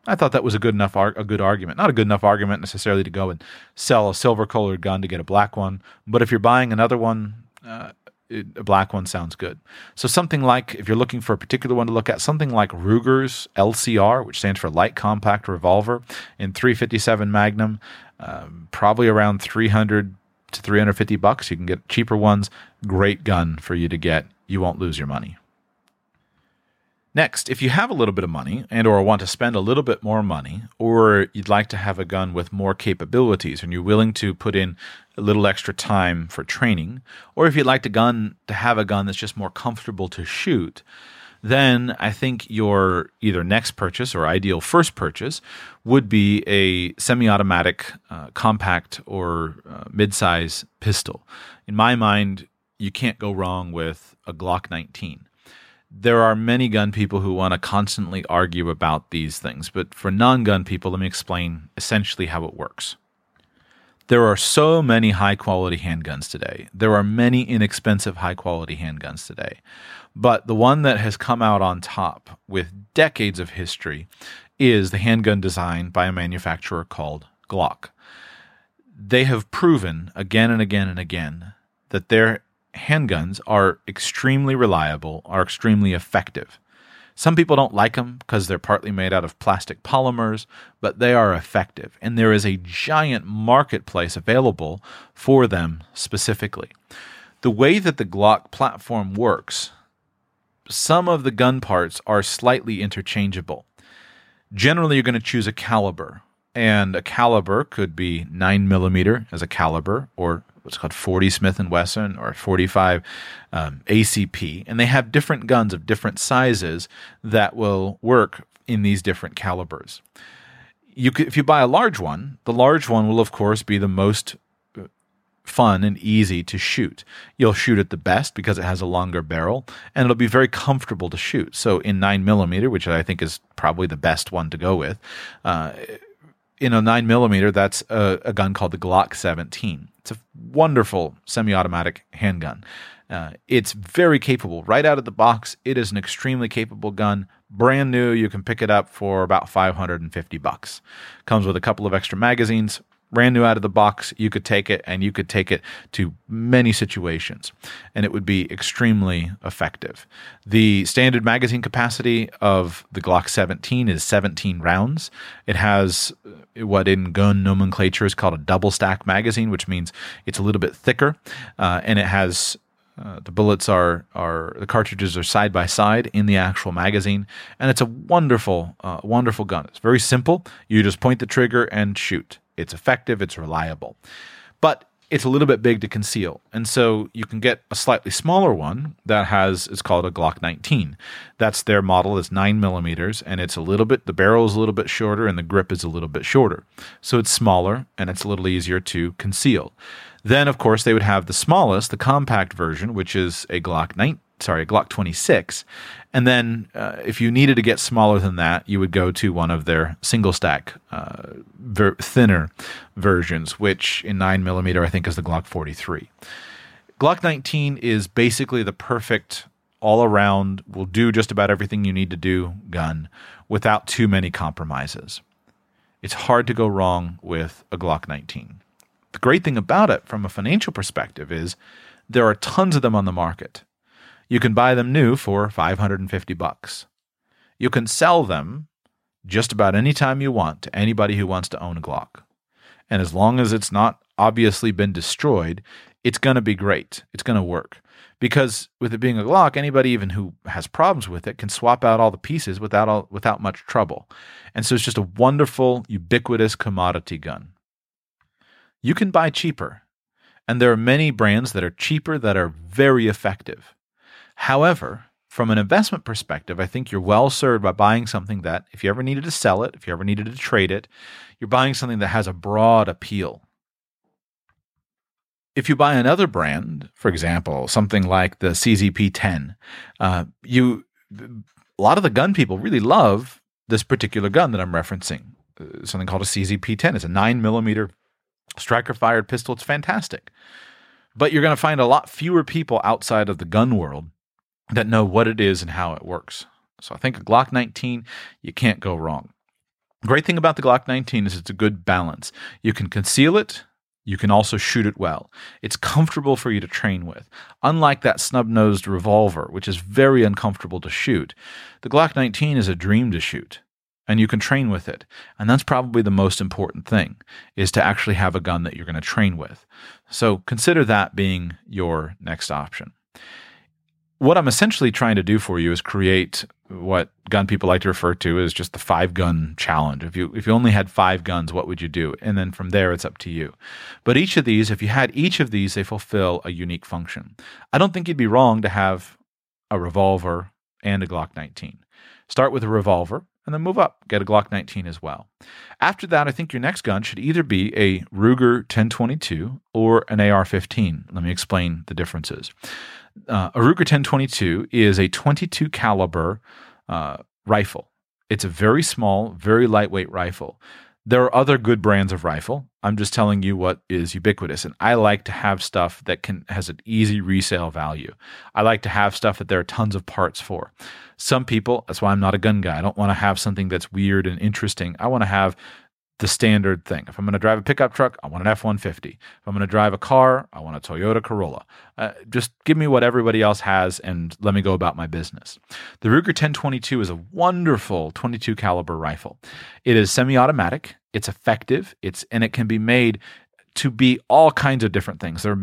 I thought that was a good enough ar- a good argument. Not a good enough argument necessarily to go and sell a silver colored gun to get a black one, but if you're buying another one, uh, a black one sounds good. So something like if you're looking for a particular one to look at, something like Ruger's LCR, which stands for Light Compact Revolver, in 357 Magnum, um, probably around 300 to 350 bucks. You can get cheaper ones. Great gun for you to get. You won't lose your money. Next, if you have a little bit of money and or want to spend a little bit more money or you'd like to have a gun with more capabilities and you're willing to put in a little extra time for training or if you'd like to gun to have a gun that's just more comfortable to shoot, then I think your either next purchase or ideal first purchase would be a semi-automatic uh, compact or uh, mid-size pistol. In my mind, you can't go wrong with a Glock 19 there are many gun people who want to constantly argue about these things, but for non gun people, let me explain essentially how it works. There are so many high quality handguns today. There are many inexpensive high quality handguns today. But the one that has come out on top with decades of history is the handgun designed by a manufacturer called Glock. They have proven again and again and again that their handguns are extremely reliable, are extremely effective. Some people don't like them because they're partly made out of plastic polymers, but they are effective, and there is a giant marketplace available for them specifically. The way that the Glock platform works, some of the gun parts are slightly interchangeable. Generally, you're going to choose a caliber, and a caliber could be 9 millimeter as a caliber or what's called 40 Smith and Wesson or 45 um, ACP, and they have different guns of different sizes that will work in these different calibers. You could, if you buy a large one, the large one will of course be the most uh, fun and easy to shoot. You'll shoot it the best because it has a longer barrel, and it'll be very comfortable to shoot. So in nine millimeter, which I think is probably the best one to go with. Uh, in a nine millimeter, that's a, a, gun called the Glock 17. It's a wonderful semi-automatic handgun. Uh, it's very capable right out of the box. It is an extremely capable gun, brand new. You can pick it up for about 550 bucks. Comes with a couple of extra magazines, brand new out of the box, you could take it and you could take it to many situations and it would be extremely effective. The standard magazine capacity of the Glock 17 is 17 rounds. It has uh, what in gun nomenclature is called a double stack magazine, which means it's a little bit thicker uh, and it has uh, the bullets are are the cartridges are side by side in the actual magazine, and it's a wonderful, uh, wonderful gun. It's very simple. You just point the trigger and shoot. It's effective, it's reliable. But it's a little bit big to conceal. And so you can get a slightly smaller one that has, it's called a Glock 19. That's their model, it's nine millimeters, and it's a little bit, the barrel is a little bit shorter and the grip is a little bit shorter. So it's smaller and it's a little easier to conceal. Then, of course, they would have the smallest, the compact version, which is a Glock 19 sorry, a Glock 26. And then uh, if you needed to get smaller than that, you would go to one of their single stack, uh, ver- thinner versions, which in 9mm I think is the Glock 43. Glock 19 is basically the perfect all around, will do just about everything you need to do gun without too many compromises. It's hard to go wrong with a Glock 19. The great thing about it from a financial perspective is there are tons of them on the market. You can buy them new for 550 bucks. You can sell them just about any time you want to anybody who wants to own a Glock. And as long as it's not obviously been destroyed, it's going to be great. It's going to work. Because with it being a Glock, anybody even who has problems with it can swap out all the pieces without all, without much trouble. And so it's just a wonderful, ubiquitous commodity gun. You can buy cheaper. And there are many brands that are cheaper that are very effective. However, from an investment perspective, I think you're well served by buying something that, if you ever needed to sell it, if you ever needed to trade it, you're buying something that has a broad appeal. If you buy another brand, for example, something like the CZP-10, uh, you a lot of the gun people really love this particular gun that I'm referencing, uh, something called a CZP-10. It's a nine millimeter striker fired pistol. It's fantastic, but you're going to find a lot fewer people outside of the gun world that know what it is and how it works. So I think a Glock 19, you can't go wrong. Great thing about the Glock 19 is it's a good balance. You can conceal it, you can also shoot it well. It's comfortable for you to train with. Unlike that snub nosed revolver, which is very uncomfortable to shoot, the Glock 19 is a dream to shoot and you can train with it. And that's probably the most important thing is to actually have a gun that you're going to train with. So consider that being your next option what I'm essentially trying to do for you is create what gun people like to refer to as just the five gun challenge. If you if you only had five guns, what would you do? And then from there, it's up to you. But each of these, if you had each of these, they fulfill a unique function. I don't think you'd be wrong to have a revolver and a Glock 19. Start with a revolver and then move up, get a Glock 19 as well. After that, I think your next gun should either be a Ruger 1022 or an AR 15. Let me explain the differences uh, a Ruger 1022 is a 22 caliber uh, rifle. It's a very small, very lightweight rifle. There are other good brands of rifle. I'm just telling you what is ubiquitous, and I like to have stuff that can has an easy resale value. I like to have stuff that there are tons of parts for. Some people, that's why I'm not a gun guy. I don't want to have something that's weird and interesting. I want to have the standard thing. If I'm going to drive a pickup truck, I want an F 150. If I'm going to drive a car, I want a Toyota Corolla. Uh, just give me what everybody else has and let me go about my business. The Ruger 1022 is a wonderful 22 caliber rifle. It is semi automatic, it's effective, it's, and it can be made to be all kinds of different things. There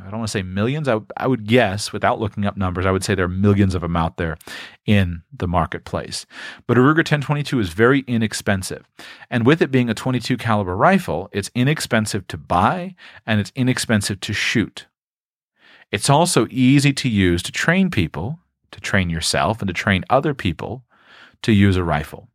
I don't want to say millions. I, I would guess, without looking up numbers, I would say there are millions of them out there in the marketplace. But a Ruger 1022 is very inexpensive. And with it being a 22 caliber rifle, it's inexpensive to buy and it's inexpensive to shoot. It's also easy to use to train people, to train yourself, and to train other people to use a rifle.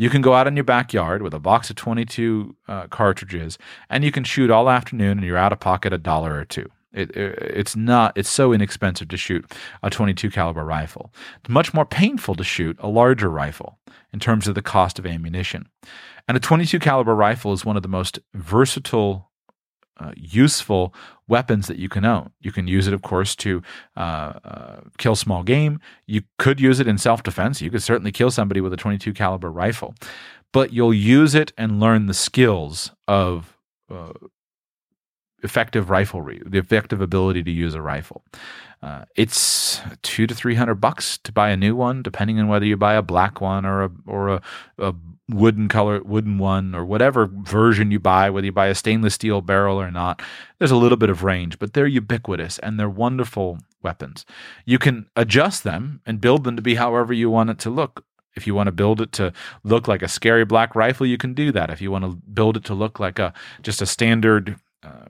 You can go out in your backyard with a box of 22 uh, cartridges and you can shoot all afternoon and you're out of pocket a dollar or two. It, it, it's not it's so inexpensive to shoot a 22 caliber rifle. It's much more painful to shoot a larger rifle in terms of the cost of ammunition. And a 22 caliber rifle is one of the most versatile uh, useful weapons that you can own. You can use it, of course, to uh, uh, kill small game. You could use it in self defense. You could certainly kill somebody with a 22 caliber rifle, but you'll use it and learn the skills of uh, effective riflery, the effective ability to use a rifle. Uh, it's two to three hundred bucks to buy a new one, depending on whether you buy a black one or a or a, a wooden color wooden one or whatever version you buy, whether you buy a stainless steel barrel or not. There's a little bit of range, but they're ubiquitous and they're wonderful weapons. You can adjust them and build them to be however you want it to look. If you want to build it to look like a scary black rifle, you can do that. If you want to build it to look like a just a standard uh,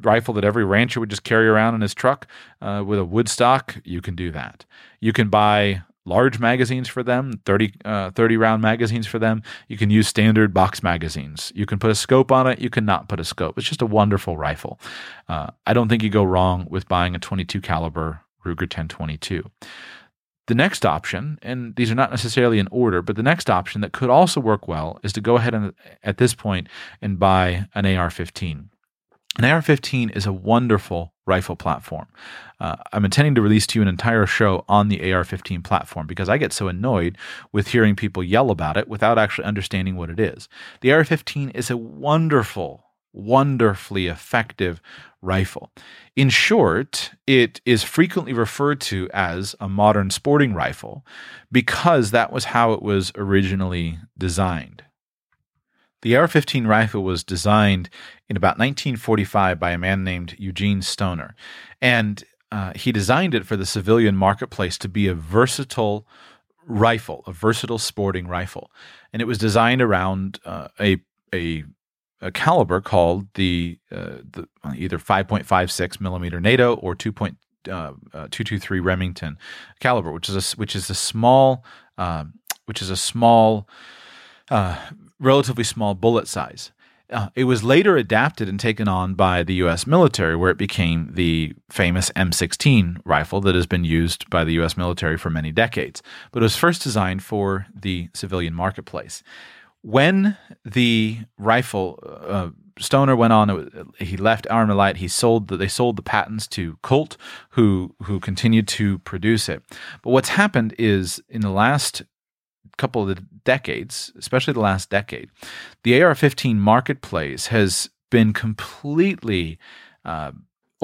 rifle that every rancher would just carry around in his truck uh, with a wood stock, you can do that. You can buy large magazines for them 30, uh, 30 round magazines for them. You can use standard box magazines. You can put a scope on it. You cannot put a scope. It's just a wonderful rifle. Uh, i don't think you go wrong with buying a 22 caliber ruger 1022 the next option, and these are not necessarily in order, but the next option that could also work well is to go ahead and at this point and buy an AR 15. An AR 15 is a wonderful rifle platform. Uh, I'm intending to release to you an entire show on the AR 15 platform because I get so annoyed with hearing people yell about it without actually understanding what it is. The AR 15 is a wonderful, wonderfully effective rifle. In short, it is frequently referred to as a modern sporting rifle because that was how it was originally designed. The AR 15 rifle was designed in about 1945 by a man named Eugene Stoner. And uh, he designed it for the civilian marketplace to be a versatile rifle, a versatile sporting rifle. And it was designed around uh, a, a a caliber called the, uh, the either 5.56 millimeter NATO or 2.223 uh, uh, Remington caliber, which is a which is a small um, which is a small, uh, relatively small bullet size. Uh, it was later adapted and taken on by the U.S. military, where it became the famous M16 rifle that has been used by the U.S. military for many decades. But it was first designed for the civilian marketplace. When the rifle uh, Stoner went on. He left Armalite. He sold. The, they sold the patents to Colt, who who continued to produce it. But what's happened is in the last couple of decades, especially the last decade, the AR-15 marketplace has been completely uh,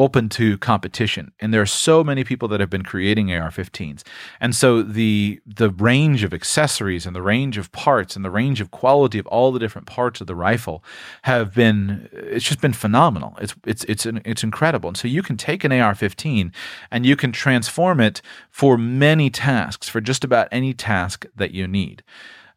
open to competition. And there are so many people that have been creating AR-15s and so the the range of accessories and the range of parts and the range of quality of all the different parts of the rifle have been it's just been phenomenal. It's it's it's it's incredible. And so you can take an AR-15 and you can transform it for many tasks for just about any task that you need.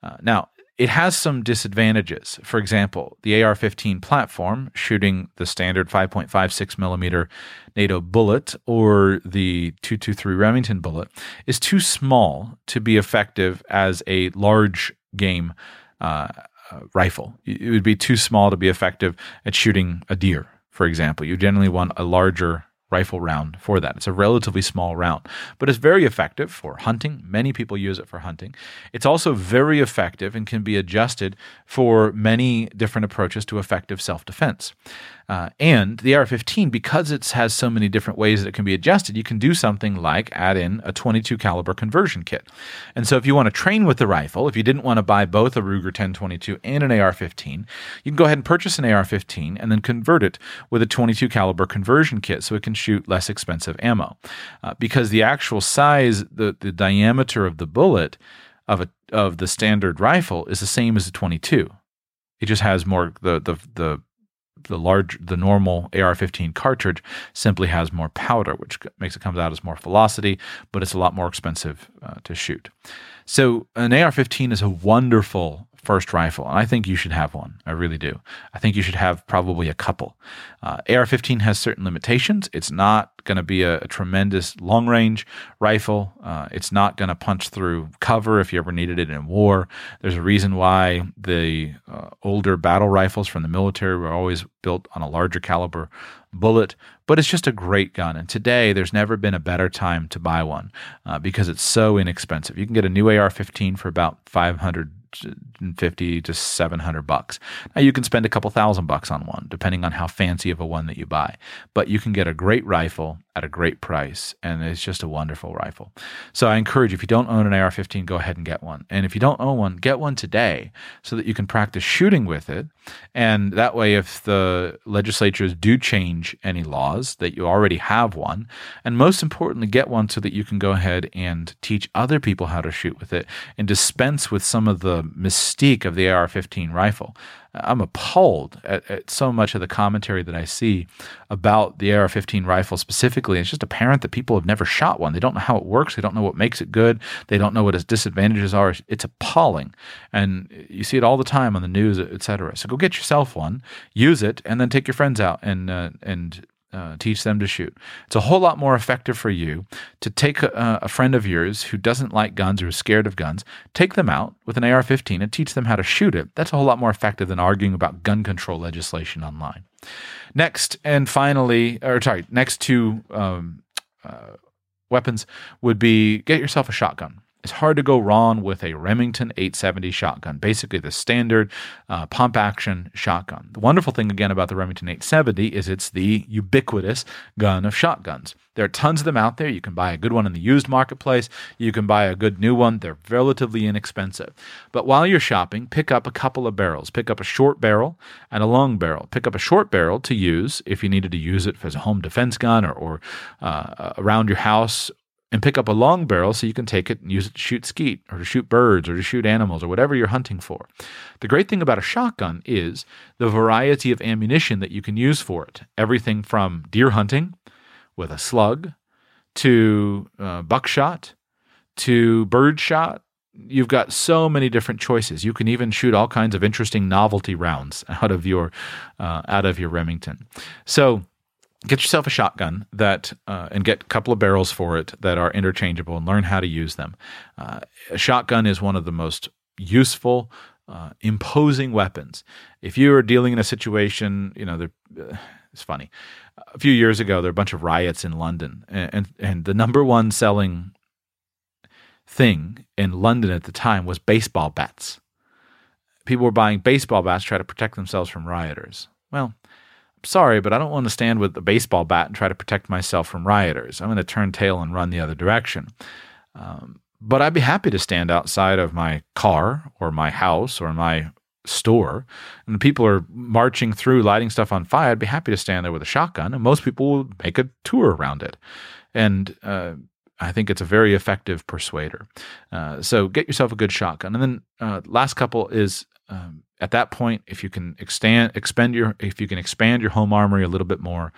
Uh, now it has some disadvantages. For example, the AR 15 platform shooting the standard 5.56 millimeter NATO bullet or the 223 Remington bullet is too small to be effective as a large game uh, uh, rifle. It would be too small to be effective at shooting a deer, for example. You generally want a larger rifle round for that. It's a relatively small round, but it's very effective for hunting. Many people use it for hunting. It's also very effective and can be adjusted for many different approaches to effective self defense. Uh, and the AR-15, because it has so many different ways that it can be adjusted, you can do something like add in a 22 caliber conversion kit. And so, if you want to train with the rifle, if you didn't want to buy both a Ruger 1022 and an AR-15, you can go ahead and purchase an AR-15 and then convert it with a 22 caliber conversion kit, so it can shoot less expensive ammo. Uh, because the actual size, the the diameter of the bullet of a of the standard rifle is the same as the 22. It just has more the the the the large the normal AR-15 cartridge simply has more powder, which makes it comes out as more velocity, but it's a lot more expensive uh, to shoot. So an AR-15 is a wonderful first rifle, and I think you should have one. I really do. I think you should have probably a couple. Uh, AR-15 has certain limitations. It's not going to be a, a, tremendous long-range rifle. Uh, it's not going to punch through cover if you ever needed it in war. There's a reason why the uh, older battle rifles from the military were always built on a larger caliber bullet, but it's just a great gun. And today, there's never been a better time to buy one uh, because it's so inexpensive. You can get a new AR 15 for about 500 fifty to seven hundred bucks. Now you can spend a couple thousand bucks on one, depending on how fancy of a one that you buy. But you can get a great rifle at a great price, and it's just a wonderful rifle. So I encourage if you don't own an AR-15, go ahead and get one. And if you don't own one, get one today, so that you can practice shooting with it. And that way, if the legislatures do change any laws, that you already have one. And most importantly, get one so that you can go ahead and teach other people how to shoot with it and dispense with some of the mystique of the AR 15 rifle. I'm appalled at, at, so much of the commentary that I see about the AR 15 rifle specifically. It's just apparent that people have never shot one. They don't know how it works, they don't know what makes it good, they don't know what its disadvantages are. It's appalling. And you see it all the time on the news, etc. So go get yourself one, use it, and then take your friends out and, uh, and uh, teach them to shoot. It's a whole lot more effective for you to take a, a, friend of yours who doesn't like guns or is scared of guns, take them out with an AR 15 and teach them how to shoot it. That's a whole lot more effective than arguing about gun control legislation online. Next, and finally, or sorry, next two um, uh, weapons would be get yourself a shotgun. It's hard to go wrong with a Remington 870 shotgun, basically the standard uh, pump action shotgun. The wonderful thing, again, about the Remington 870 is it's the ubiquitous gun of shotguns. There are tons of them out there. You can buy a good one in the used marketplace, you can buy a good new one. They're relatively inexpensive. But while you're shopping, pick up a couple of barrels. Pick up a short barrel and a long barrel. Pick up a short barrel to use if you needed to use it as a home defense gun or, or uh, around your house and pick up a long barrel so you can take it and use it to shoot skeet or to shoot birds or to shoot animals or whatever you're hunting for. The great thing about a shotgun is the variety of ammunition that you can use for it. Everything from deer hunting with a slug to uh, buckshot to bird shot you've got so many different choices. You can even shoot all kinds of interesting novelty rounds <laughs> out of your uh, out of your Remington. So get yourself a shotgun that uh, and get a couple of barrels for it that are interchangeable and learn how to use them. Uh, a shotgun is one of the most useful, uh, imposing weapons. If you are dealing in a situation, you know, uh, it's funny. A few years ago, there were a bunch of riots in London, and, and, and the number one selling thing in London at the time was baseball bats. People were buying baseball bats to try to protect themselves from rioters. Well, sorry, but I don't want to stand with a baseball bat and try to protect myself from rioters. I'm going to turn tail and run the other direction. Um, but I'd be happy to stand outside of my car or my house or my store and people are marching through lighting stuff on fire. I'd be happy to stand there with a shotgun, and most people will make a tour around it. And uh, I think it's a very effective persuader. Uh, so get yourself a good shotgun. And then uh, last couple is um, at that point, if you can expend your, if you can expand your home armory a little bit more,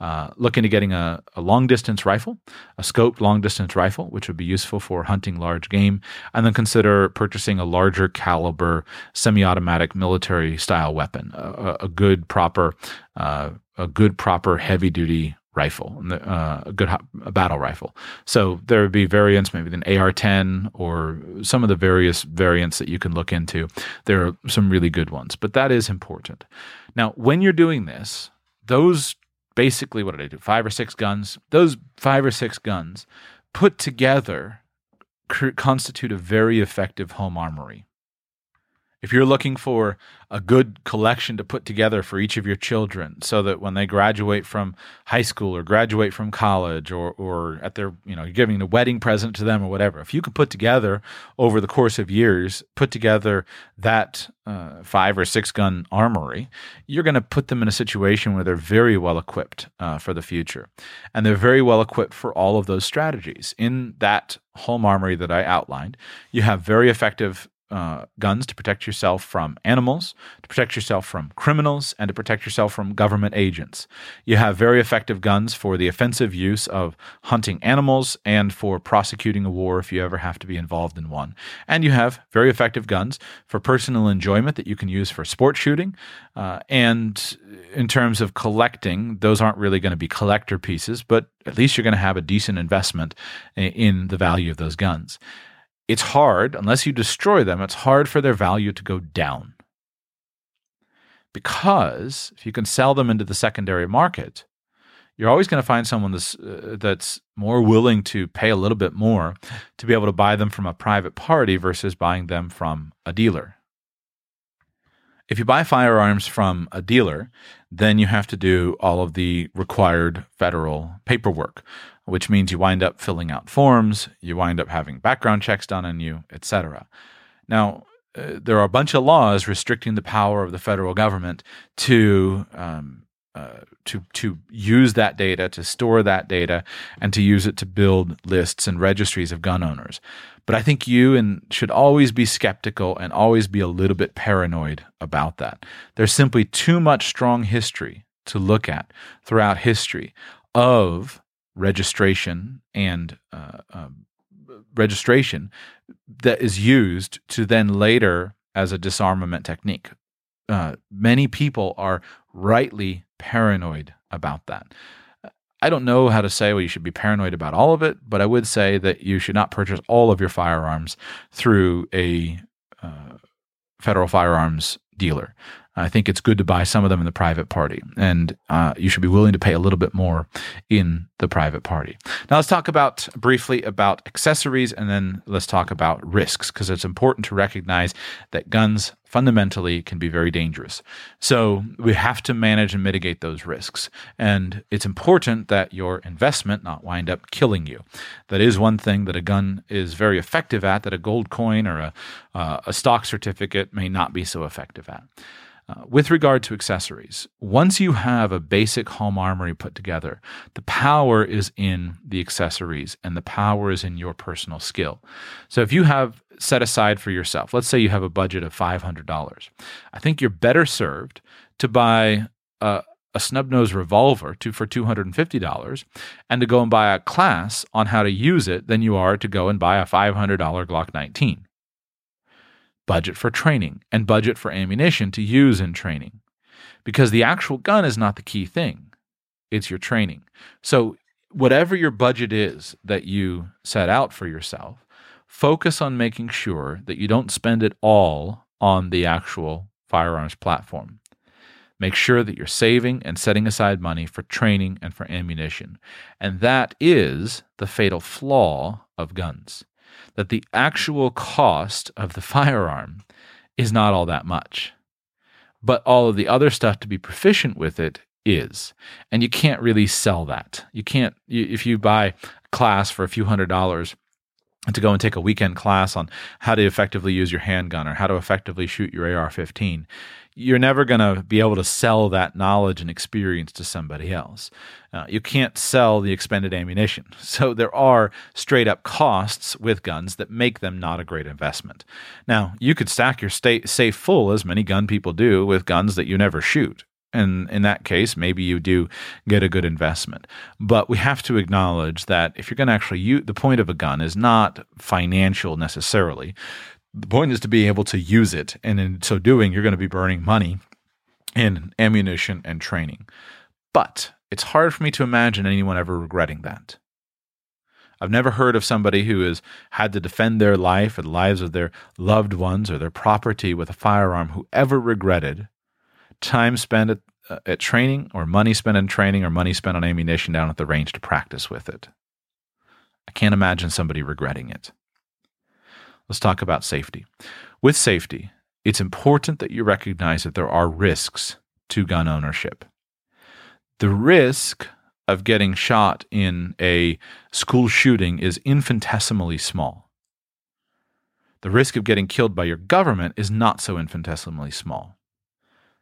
uh, look into getting a, a, long distance rifle, a scoped long distance rifle, which would be useful for hunting large game, and then consider purchasing a larger caliber semi-automatic military style weapon, a, a good proper, uh, a good proper heavy duty rifle, uh, a good a battle rifle. So there would be variants, maybe an AR-10 or some of the various variants that you can look into. There are some really good ones, but that is important. Now, when you're doing this, those basically what did I do? Five or six guns. Those five or six guns put together constitute a very effective home armory. If you're looking for a good collection to put together for each of your children so that when they graduate from high school or graduate from college or, or at their, you know, you're giving a wedding present to them or whatever, if you could put together over the course of years, put together that uh, five or six gun armory, you're going to put them in a situation where they're very well equipped uh, for the future. And they're very well equipped for all of those strategies. In that home armory that I outlined, you have very effective uh, guns to protect yourself from animals, to protect yourself from criminals, and to protect yourself from government agents. You have very effective guns for the offensive use of hunting animals and for prosecuting a war if you ever have to be involved in one. And you have very effective guns for personal enjoyment that you can use for sport shooting. Uh, and in terms of collecting, those aren't really going to be collector pieces, but at least you're going to have a decent investment in the value of those guns it's hard, unless you destroy them, it's hard for their value to go down. Because if you can sell them into the secondary market, you're always going to find someone that's, uh, that's more willing to pay a little bit more to be able to buy them from a private party versus buying them from a dealer. If you buy firearms from a dealer, then you have to do all of the required federal paperwork, which means you wind up filling out forms, you wind up having background checks done on you, etc. Now, uh, there are a bunch of laws restricting the power of the federal government to um, uh, to to use that data, to store that data, and to use it to build lists and registries of gun owners. But I think you and should always be skeptical and always be a little bit paranoid about that. There's simply too much strong history to look at throughout history of registration and uh, um, registration that is used to then later as a disarmament technique. Uh, many people are rightly paranoid about that. I don't know how to say, well, you should be paranoid about all of it, but I would say that you should not purchase all of your firearms through a uh, federal firearms dealer. I think it's good to buy some of them in the private party, and uh, you should be willing to pay a little bit more in the private party. Now, let's talk about briefly about accessories, and then let's talk about risks because it's important to recognize that guns fundamentally can be very dangerous. So we have to manage and mitigate those risks, and it's important that your investment not wind up killing you. That is one thing that a gun is very effective at that a gold coin or a, uh, a stock certificate may not be so effective at. Uh, with regard to accessories, once you have a basic home armory put together, the power is in the accessories and the power is in your personal skill. So if you have set aside for yourself, let's say you have a budget of $500, I think you're better served to buy a, a snub nose revolver to, for $250 and to go and buy a class on how to use it than you are to go and buy a $500 Glock 19 budget for training and budget for ammunition to use in training. Because the actual gun is not the key thing, it's your training. So, whatever your budget is that you set out for yourself, focus on making sure that you don't spend it all on the actual firearms platform. Make sure that you're saving and setting aside money for training and for ammunition. And that is the fatal flaw of guns that the actual cost of the firearm is not all that much. But all of the other stuff to be proficient with it is. And you can't really sell that. You can't, you, if you buy a class for a few hundred dollars, to go and take a weekend class on how to effectively use your handgun or how to effectively shoot your AR 15, you're never going to be able to sell that knowledge and experience to somebody else. Uh, you can't sell the expended ammunition. <laughs> So there are straight up costs with guns that make them not a great investment. Now, you could stack your safe full, as many gun people do, with guns that you never shoot. And in that case, maybe you do get a good investment. But we have to acknowledge that if you're going to actually use the point of a gun is not financial necessarily. The point is to be able to use it. And in so doing, you're going to be burning money in ammunition and training. But it's hard for me to imagine anyone ever regretting that. I've never heard of somebody who has had to defend their life or the lives of their loved ones or their property with a firearm who ever regretted time spent at, uh, at training or money spent in training or money spent on ammunition down at the range to practice with it. I can't imagine somebody regretting it. Let's talk about safety. With safety, it's important that you recognize that there are risks to gun ownership. The risk of getting shot in a school shooting is infinitesimally small. The risk of getting killed by your government is not so infinitesimally small.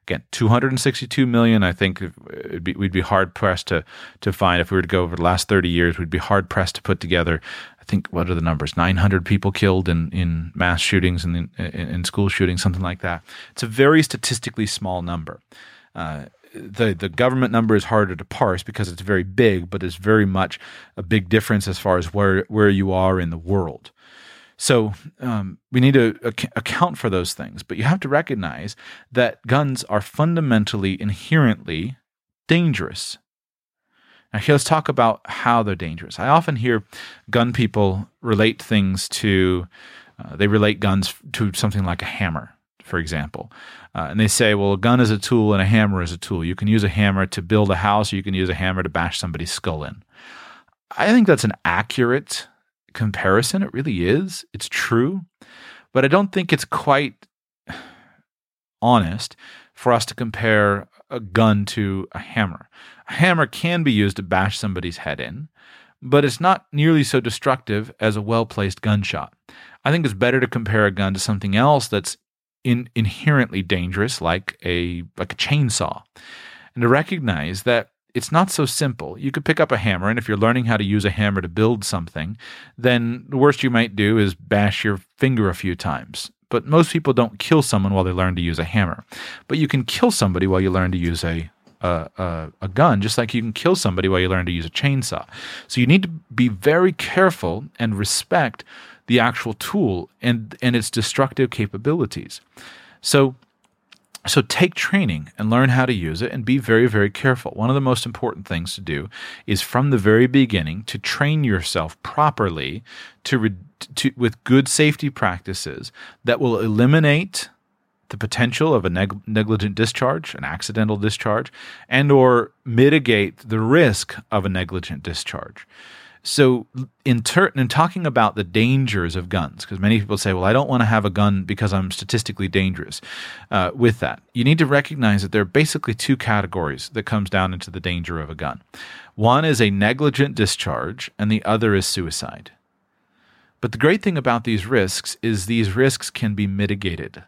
Again, 262 million. I think be, we'd be hard pressed to to find if we were to go over the last 30 years. We'd be hard pressed to put together. Think what are the numbers? 900 people killed in in mass shootings and in, in, in, school shootings, something like that. It's a very statistically small number. Uh, the the government number is harder to parse because it's very big, but it's very much a big difference as far as where where you are in the world. So um, we need to ac- account for those things, but you have to recognize that guns are fundamentally, inherently dangerous. Now, here, let's talk about how they're dangerous. I often hear gun people relate things to, uh, they relate guns to something like a hammer, for example. Uh, and they say, well, a gun is a tool and a hammer is a tool. You can use a hammer to build a house, or you can use a hammer to bash somebody's skull in. I think that's an accurate comparison. It really is. It's true. But I don't think it's quite <sighs> honest for us to compare a gun to a hammer. A hammer can be used to bash somebody's head in, but it's not nearly so destructive as a well placed gunshot. I think it's better to compare a gun to something else that's in, inherently dangerous, like a like a chainsaw, and to recognize that it's not so simple. You could pick up a hammer, and if you're learning how to use a hammer to build something, then the worst you might do is bash your finger a few times. But most people don't kill someone while they learn to use a hammer. But you can kill somebody while you learn to use a a, a, a, gun, just like you can kill somebody while you learn to use a chainsaw. So you need to be very careful and respect the actual tool and and its destructive capabilities. So so take training and learn how to use it and be very, very careful. One of the most important things to do is from the very beginning to train yourself properly to, re- to with good safety practices that will eliminate the potential of a neg- negligent discharge, an accidental discharge, and or mitigate the risk of a negligent discharge. So, in, ter- in talking about the dangers of guns, because many people say, well, I don't want to have a gun because I'm statistically dangerous uh, with that, you need to recognize that there are basically two categories that comes down into the danger of a gun. One is a negligent discharge, and the other is suicide. But the great thing about these risks is these risks can be mitigated.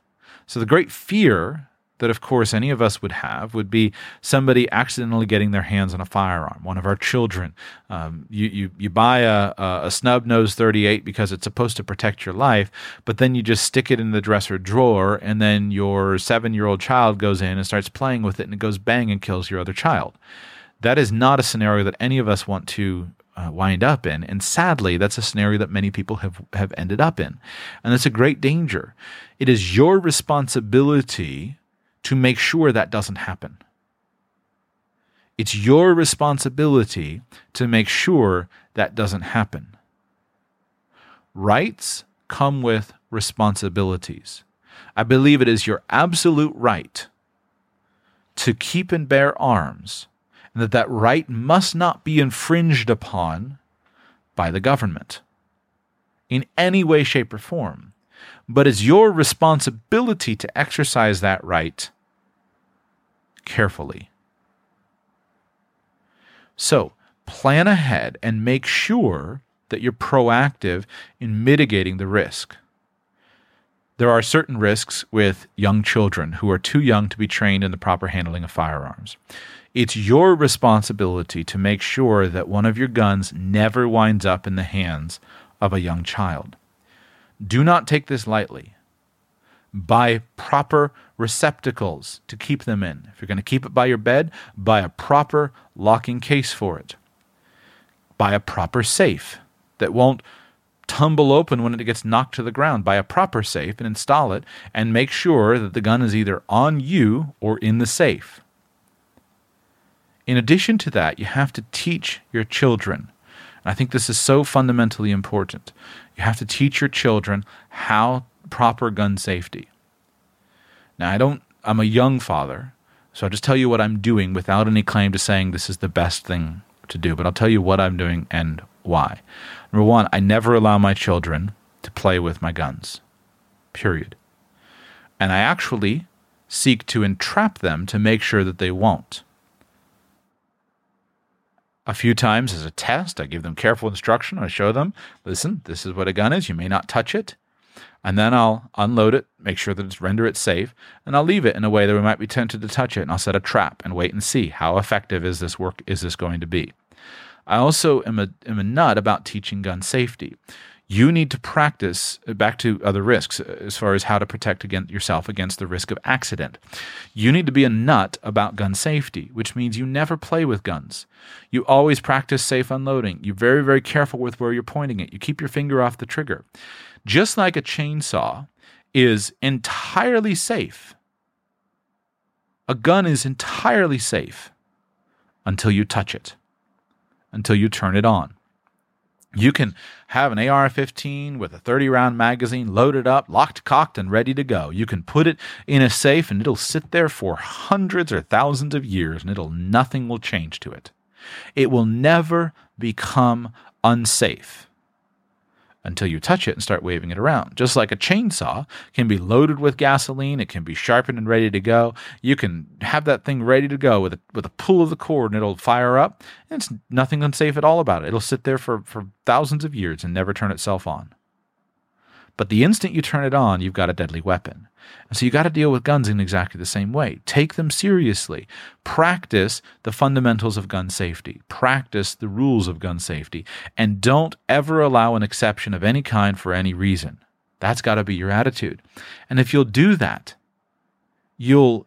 So, the great fear that, of course, any of us would have would be somebody accidentally getting their hands on a firearm. One of our children. Um, you, you, you buy a, a snub nose 38 because it's supposed to protect your life, but then you just stick it in the dresser drawer, and then your seven year old child goes in and starts playing with it, and it goes bang and kills your other child. That is not a scenario that any of us want to uh, wind up in. And sadly, that's a scenario that many people have, have ended up in. And that's a great danger. It is your responsibility to make sure that doesn't happen. It's your responsibility to make sure that doesn't happen. Rights come with responsibilities. I believe it is your absolute right to keep and bear arms and that that right must not be infringed upon by the government in any way, shape, or form. But it's your responsibility to exercise that right carefully. So, plan ahead and make sure that you're proactive in mitigating the risk. There are certain risks with young children who are too young to be trained in the proper handling of firearms. It's your responsibility to make sure that one of your guns never winds up in the hands of a young child. Do not take this lightly. Buy proper receptacles to keep them in. If you're going to keep it by your bed, buy a proper locking case for it. Buy a proper safe that won't tumble open when it gets knocked to the ground. Buy a proper safe and install it, and make sure that the gun is either on you or in the safe. In addition to that, you have to teach your children. And I think this is so fundamentally important. You have to teach your children how proper gun safety. Now, I don't, I'm a young father, so I'll just tell you what I'm doing without any claim to saying this is the best thing to do, but I'll tell you what I'm doing and why. Number one, I never allow my children to play with my guns, period. And I actually seek to entrap them to make sure that they won't a few times as a test. I give them careful instruction. I show them, listen, this is what a gun is. You may not touch it. And then I'll unload it, make sure that it's render it safe, and I'll leave it in a way that we might be tempted to touch it. And I'll set a trap and wait and see how effective is this work is this going to be. I also am a, am a nut about teaching gun safety you need to practice uh, back to other risks uh, as far as how to protect against yourself against the risk of accident. You need to be a nut about gun safety, which means you never play with guns. You always practice safe unloading. You're very, very careful with where you're pointing it. You keep your finger off the trigger. Just like a chainsaw is entirely safe, a gun is entirely safe until you touch it, until you turn it on. You can have an AR 15 with a 30 round magazine loaded up, locked, cocked, and ready to go. You can put it in a safe and it'll sit there for hundreds or thousands of years and it'll nothing will change to it. It will never become unsafe until you touch it and start waving it around. Just like a chainsaw can be loaded with gasoline, it can be sharpened and ready to go. You can have that thing ready to go with a, with a pull of the cord and it'll fire up. And it's nothing unsafe at all about it. It'll sit there for, for thousands of years and never turn itself on. But the instant you turn it on, you've got a deadly weapon. And so you got to deal with guns in exactly the same way. Take them seriously. Practice the fundamentals of gun safety. Practice the rules of gun safety. And don't ever allow an exception of any kind for any reason. That's got to be your attitude. And if you'll do that, you'll,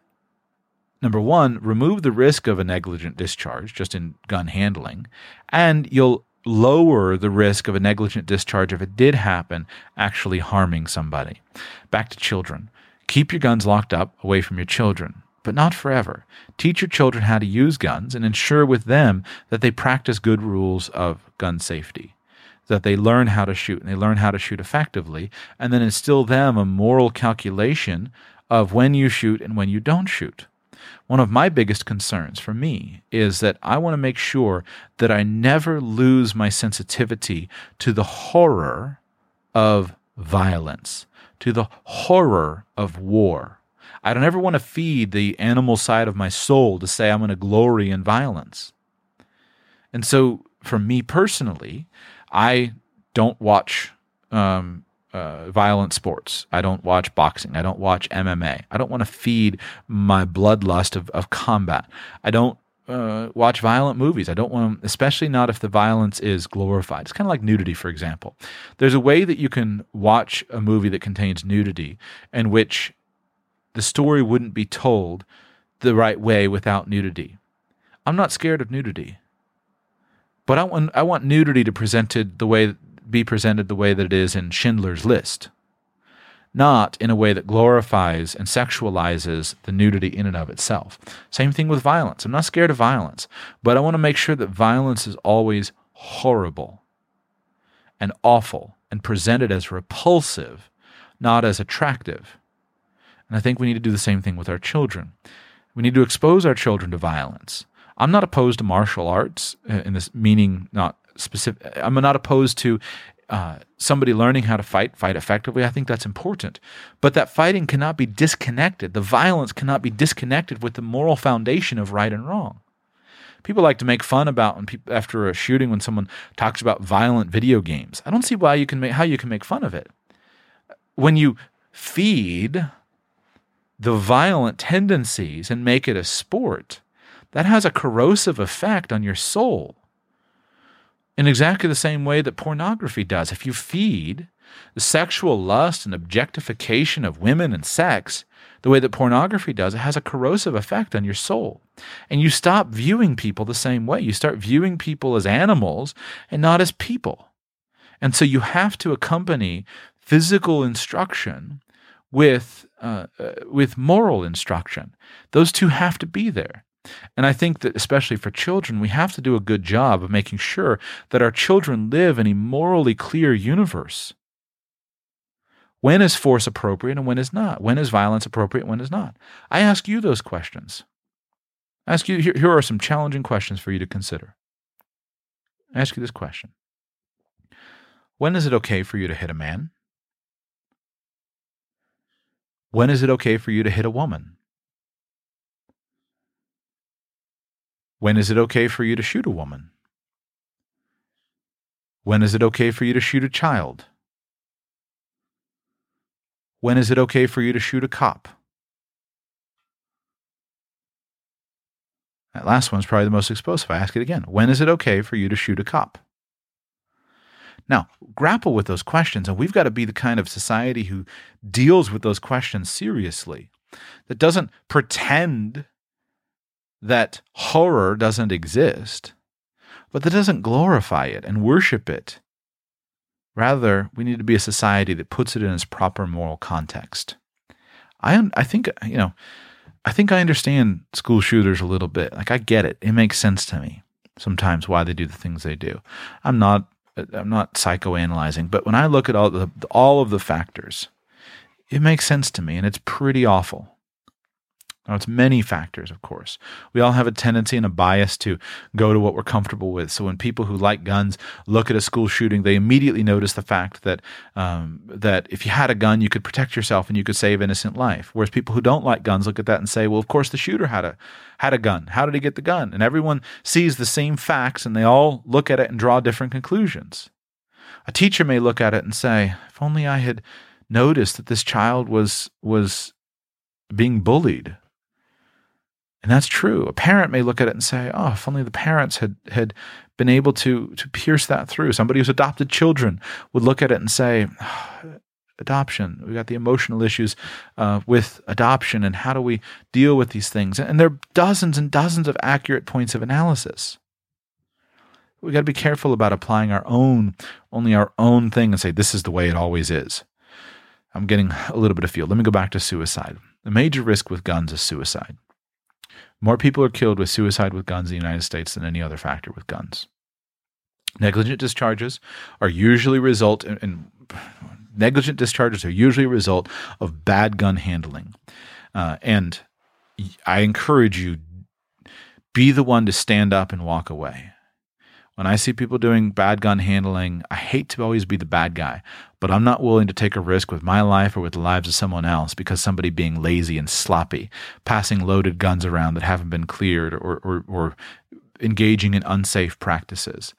number one, remove the risk of a negligent discharge just in gun handling, and you'll lower the risk of a negligent discharge if it did happen, actually harming somebody. Back to children. Keep your guns locked up away from your children, but not forever. Teach your children how to use guns and ensure with them that they practice good rules of gun safety. That they learn how to shoot and they learn how to shoot effectively, and then instill them a moral calculation of when you shoot and when you don't shoot. One of my biggest concerns for me is that I want to make sure that I never lose my sensitivity to the horror of violence, to the horror of war. I don't ever want to feed the animal side of my soul to say I'm going to glory in violence. And so, for me personally, I don't watch um, uh, violent sports. I don't watch boxing. I don't watch MMA. I don't want to feed my bloodlust of, of combat. I don't uh, watch violent movies. I don't want to, especially not if the violence is glorified. It's kind of like nudity, for example. There's a way that you can watch a movie that contains nudity in which the story wouldn't be told the right way without nudity. I'm not scared of nudity. But I want I want nudity to presented the way be presented the way that it is in Schindler's List, not in a way that glorifies and sexualizes the nudity in and of itself. Same thing with violence. I'm not scared of violence, but I want to make sure that violence is always horrible and awful and presented as repulsive, not as attractive. And I think we need to do the same thing with our children. We need to expose our children to violence. I'm not opposed to martial arts uh, in this meaning, not specific. I'm not opposed to uh, somebody learning how to fight, fight effectively. I think that's important. But that fighting cannot be disconnected. The violence cannot be disconnected with the moral foundation of right and wrong. People like to make fun about when people after a shooting when someone talks about violent video games. I don't see why you can make how you can make fun of it. When you feed the violent tendencies and make it a sport, that has a corrosive effect on your soul in exactly the same way that pornography does. If you feed the sexual lust and objectification of women and sex the way that pornography does, it has a corrosive effect on your soul. And you stop viewing people the same way. You start viewing people as animals and not as people. And so you have to accompany physical instruction with, uh, uh, with moral instruction. Those two have to be there. And I think that, especially for children, we have to do a good job of making sure that our children live in a morally clear universe. When is force appropriate and when is not? When is violence appropriate, when is not? I ask you those questions. I ask you, here, here are some challenging questions for you to consider. I ask you this question When is it okay for you to hit a man? When is it okay for you to hit a woman? When is it okay for you to shoot a woman? When is it okay for you to shoot a child? When is it okay for you to shoot a cop? That last one's probably the most explosive. I ask it again. When is it okay for you to shoot a cop? Now, grapple with those questions, and we've got to be the kind of society who deals with those questions seriously, that doesn't pretend that horror doesn't exist, but that doesn't glorify it and worship it. Rather, we need to be a society that puts it in its proper moral context. I, I think, you know, I think I understand school shooters a little bit. Like I get it. It makes sense to me sometimes why they do the things they do. I'm not I'm not psychoanalyzing, but when I look at all the all of the factors, it makes sense to me and it's pretty awful. Now, it's many factors, of course. We all have a tendency and a bias to go to what we're comfortable with. So when people who like guns look at a school shooting, they immediately notice the fact that um, that if you had a gun, you could protect yourself and you could save innocent life. Whereas people who don't like guns look at that and say, "Well, of course the shooter had a had a gun. How did he get the gun?" And everyone sees the same facts and they all look at it and draw different conclusions. A teacher may look at it and say, "If only I had noticed that this child was was being bullied." And that's true. A parent may look at it and say, "Oh, if only the parents had had been able to to pierce that through." Somebody who's adopted children would look at it and say, oh, "Adoption. We got the emotional issues uh, with adoption, and how do we deal with these things?" And there are dozens and dozens of accurate points of analysis. We got to be careful about applying our own, only our own thing, and say this is the way it always is. I'm getting a little bit of field. Let me go back to suicide. The major risk with guns is suicide. More people are killed with suicide with guns in the United States than any other factor with guns. Negligent discharges are usually result in, in negligent discharges are usually a result of bad gun handling. Uh, and I encourage you be the one to stand up and walk away. When I see people doing bad gun handling, I hate to always be the bad guy, but I'm not willing to take a risk with my life or with the lives of someone else because somebody being lazy and sloppy, passing loaded guns around that haven't been cleared or, or, or engaging in unsafe practices.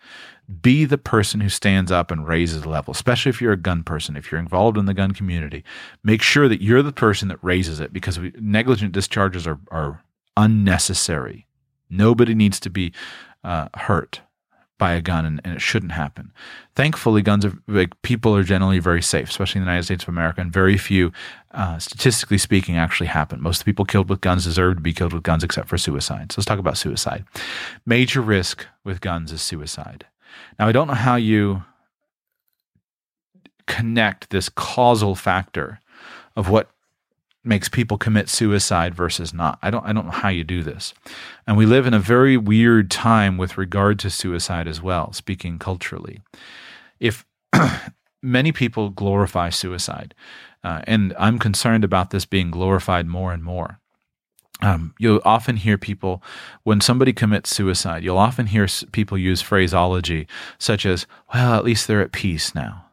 Be the person who stands up and raises the level, especially if you're a gun person, if you're involved in the gun community. Make sure that you're the person that raises it because we, negligent discharges are, are unnecessary. Nobody needs to be uh, hurt by a gun and, and, it shouldn't happen. Thankfully, guns are like people are generally very safe, especially in the United States of America, and very few, uh, statistically speaking, actually happen. Most of the people killed with guns deserve to be killed with guns, except for suicide. So let's talk about suicide. Major risk with guns is suicide. Now, I don't know how you connect this causal factor of what makes people commit suicide versus not. I don't I don't know how you do this. And we live in a very weird time with regard to suicide as well, speaking culturally. If <clears throat> many people glorify suicide, uh, and I'm concerned about this being glorified more and more. Um, you'll often hear people, when somebody commits suicide, you'll often hear people use phraseology such as, well, at least they're at peace now.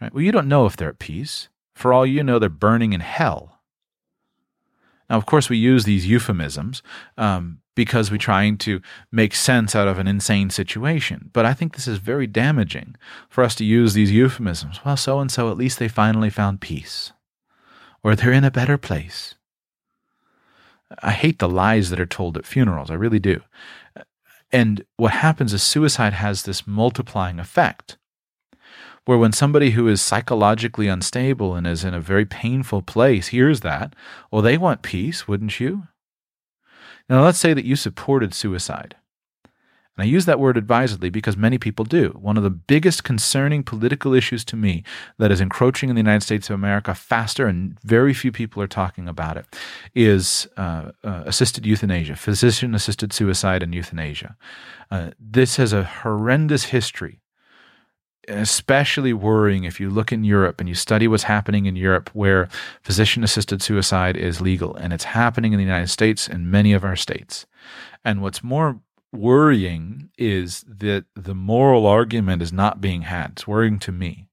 Right? Well, you don't know if they're at peace. For all you know, they're burning in hell. Now, of course, we use these euphemisms um, because we're trying to make sense out of an insane situation. But I think this is very damaging for us to use these euphemisms. Well, so and so, at least they finally found peace, or they're in a better place. I hate the lies that are told at funerals. I really do. And what happens is suicide has this multiplying effect where when somebody who is psychologically unstable and is in a very painful place hears that, well, they want peace, wouldn't you? Now, let's say that you supported suicide. And I use that word advisedly because many people do. One of the biggest concerning political issues to me that is encroaching in the United States of America faster, and very few people are talking about it, is uh, uh, assisted euthanasia, physician assisted suicide and euthanasia. Uh, this has a horrendous history especially worrying if you look in Europe and you study what's happening in Europe where physician assisted suicide is legal and it's happening in the United States and many of our states. And what's more worrying is that the moral argument is not being had. It's worrying to me.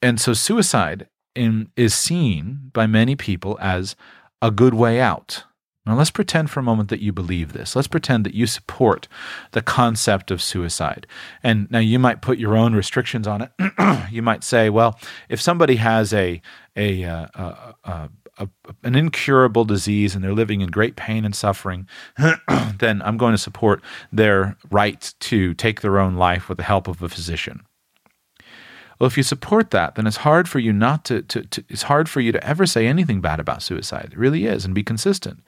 And so suicide in, is seen by many people as a good way out. Now, let's pretend for a moment that you believe this. Let's pretend that you support the concept of suicide. And now you might put your own restrictions on it. <clears throat> you might say, well, if somebody has a, a, uh, a, a, a, an incurable disease and they're living in great pain and suffering, <clears throat> then I'm going to support their right to take their own life with the help of a physician. Well, if you support that, then it's hard for you not to, to, to, it's hard for you to ever say anything bad about suicide. It really is, and be consistent.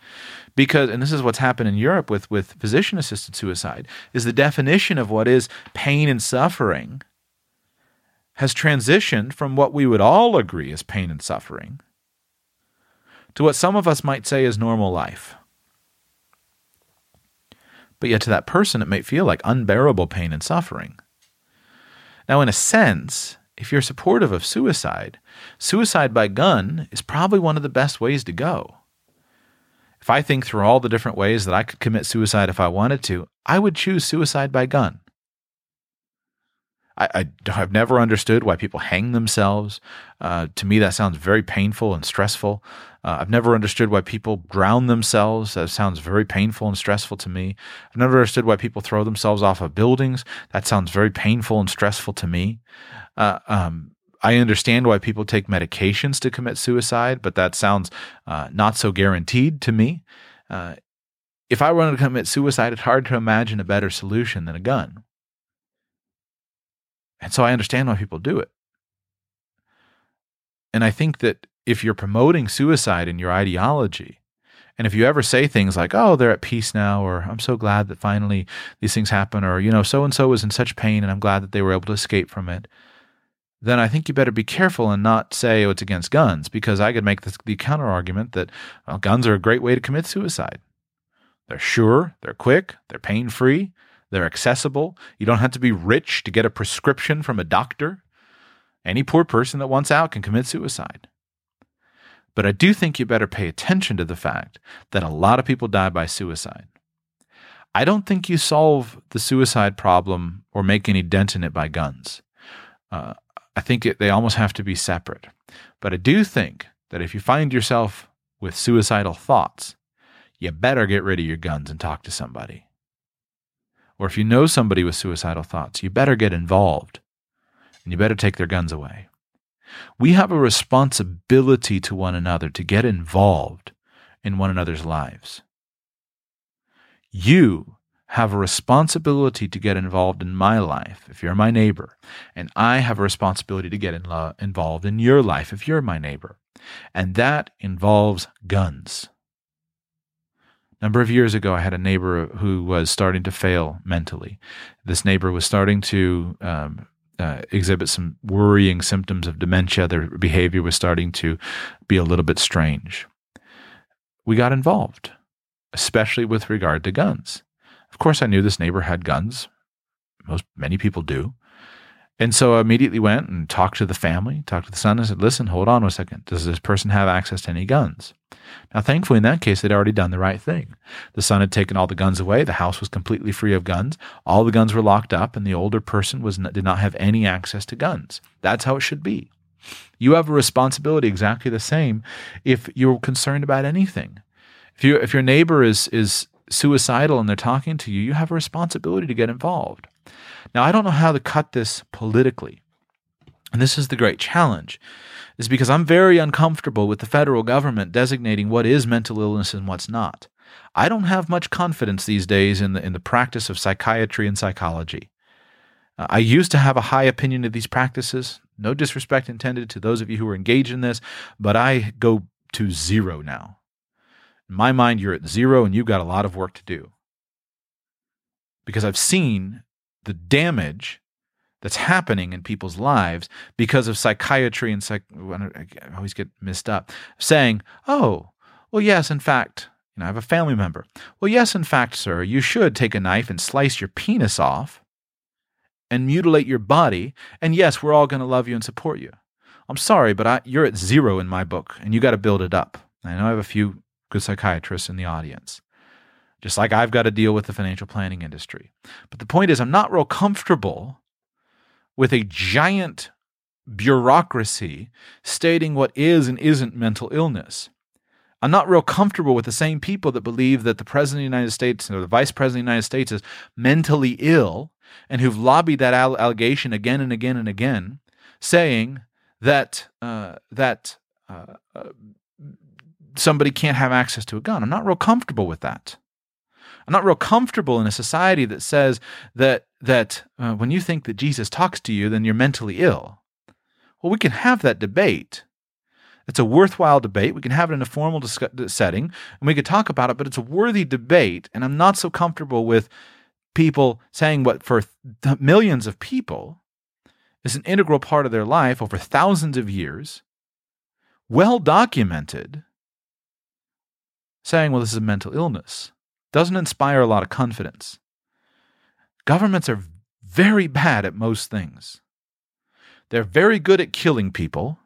Because, and this is what's happened in Europe with, with physician assisted suicide, is the definition of what is pain and suffering has transitioned from what we would all agree is pain and suffering to what some of us might say is normal life. But yet, to that person, it may feel like unbearable pain and suffering. Now, in a sense, if you're supportive of suicide, suicide by gun is probably one of the best ways to go. If I think through all the different ways that I could commit suicide if I wanted to, I would choose suicide by gun. I, have never understood why people hang themselves. Uh, to me, that sounds very painful and stressful. Uh, I've never understood why people drown themselves. That sounds very painful and stressful to me. I've never understood why people throw themselves off of buildings. That sounds very painful and stressful to me. Uh, um, I understand why people take medications to commit suicide, but that sounds uh, not so guaranteed to me. Uh, if I wanted to commit suicide, it's hard to imagine a better solution than a gun. And so I understand why people do it. And I think that if you're promoting suicide in your ideology, and if you ever say things like, oh, they're at peace now, or I'm so glad that finally these things happen, or, you know, so and so was in such pain and I'm glad that they were able to escape from it, then I think you better be careful and not say, oh, it's against guns, because I could make the, the counter argument that well, guns are a great way to commit suicide. They're sure, they're quick, they're pain free, they're accessible. You don't have to be rich to get a prescription from a doctor. Any poor person that wants out can commit suicide. But I do think you better pay attention to the fact that a lot of people die by suicide. I don't think you solve the suicide problem or make any dent in it by guns. Uh, I think it, they almost have to be separate. But I do think that if you find yourself with suicidal thoughts, you better get rid of your guns and talk to somebody or if you know somebody with suicidal thoughts, you better get involved and you better take their guns away. We have a responsibility to one another to get involved in one another's lives. You have a responsibility to get involved in my life if you're my neighbor, and I have a responsibility to get in lo- involved in your life if you're my neighbor. And that involves guns. A number of years ago, I had a neighbor who was starting to fail mentally. This neighbor was starting to um, uh, exhibit some worrying symptoms of dementia. Their behavior was starting to be a little bit strange. We got involved, especially with regard to guns. Of course, I knew this neighbor had guns. Most many people do. And so I immediately went and talked to the family, talked to the son, and said, Listen, hold on a second. Does this person have access to any guns? Now, thankfully, in that case, they'd already done the right thing. The son had taken all the guns away. The house was completely free of guns. All the guns were locked up, and the older person was did not have any access to guns. That's how it should be. You have a responsibility exactly the same if you're concerned about anything. If you if your neighbor is is suicidal and they're talking to you, you have a responsibility to get involved. Now, I don't know how to cut this politically. And this is the great challenge, is because I'm very uncomfortable with the federal government designating what is mental illness and what's not. I don't have much confidence these days in the, in the practice of psychiatry and psychology. Uh, I used to have a high opinion of these practices. No disrespect intended to those of you who are engaged in this, but I go to zero now. In my mind, you're at zero and you've got a lot of work to do. Because I've seen the damage that's happening in people's lives because of psychiatry and psych. I always get messed up saying, "Oh, well, yes, in fact." You know, I have a family member. Well, yes, in fact, sir, you should take a knife and slice your penis off and mutilate your body. And yes, we're all going to love you and support you. I'm sorry, but I, you're at zero in my book, and you got to build it up. I know I have a few good psychiatrists in the audience just like I've got to deal with the financial planning industry. But the point is, I'm not real comfortable with a giant bureaucracy stating what is and isn't mental illness. I'm not real comfortable with the same people that believe that the President of the United States or the Vice President of the United States is mentally ill and who've lobbied that allegation again and again and again, saying that uh, that uh, uh, somebody can't have access to a gun. I'm not real comfortable with that. I'm not real comfortable in a society that says that that uh, when you think that Jesus talks to you, then you're mentally ill. Well, we can have that debate. It's a worthwhile debate. We can have it in a formal discuss- setting, and we could talk about it. But it's a worthy debate, and I'm not so comfortable with people saying what for th- millions of people is an integral part of their life over thousands of years, well documented, saying, well, this is a mental illness doesn't inspire a lot of confidence. Governments are very bad at most things. They're very good at killing people.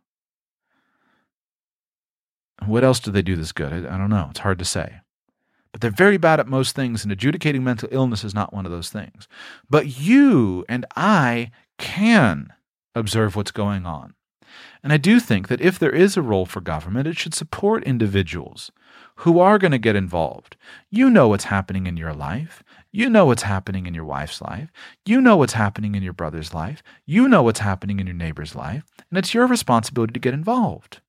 What else do they do this good? I don't know. It's hard to say. But they're very bad at most things, and adjudicating mental illness is not one of those things. But you and I can observe what's going on. And I do think that if there is a role for government, it should support individuals who are going to get involved. You know what's happening in your life. You know what's happening in your wife's life. You know what's happening in your brother's life. You know what's happening in your neighbor's life. And it's your responsibility to get involved.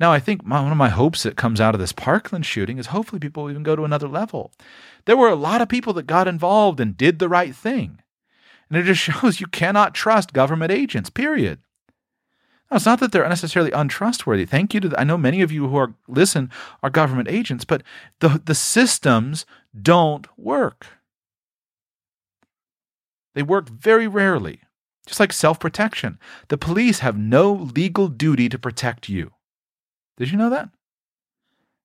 Now, I think my, one of my hopes that comes out of this Parkland shooting is hopefully people will even go to another level. There were a lot of people that got involved and did the right thing. And it just <laughs> shows you cannot trust government agents, period. Now, it's not that they're necessarily untrustworthy. Thank you to the, I know many of you who are listen are government agents, but the the systems don't work. They work very rarely. Just like self-protection. The police have no legal duty to protect you. Did you know that?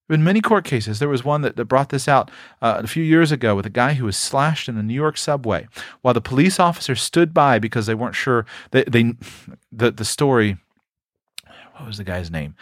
In many court cases, there was one that, that brought this out uh, a few years ago with a guy who was slashed in the New York subway while the police officer stood by because they weren't sure. They, they the, the story what was the guy's name?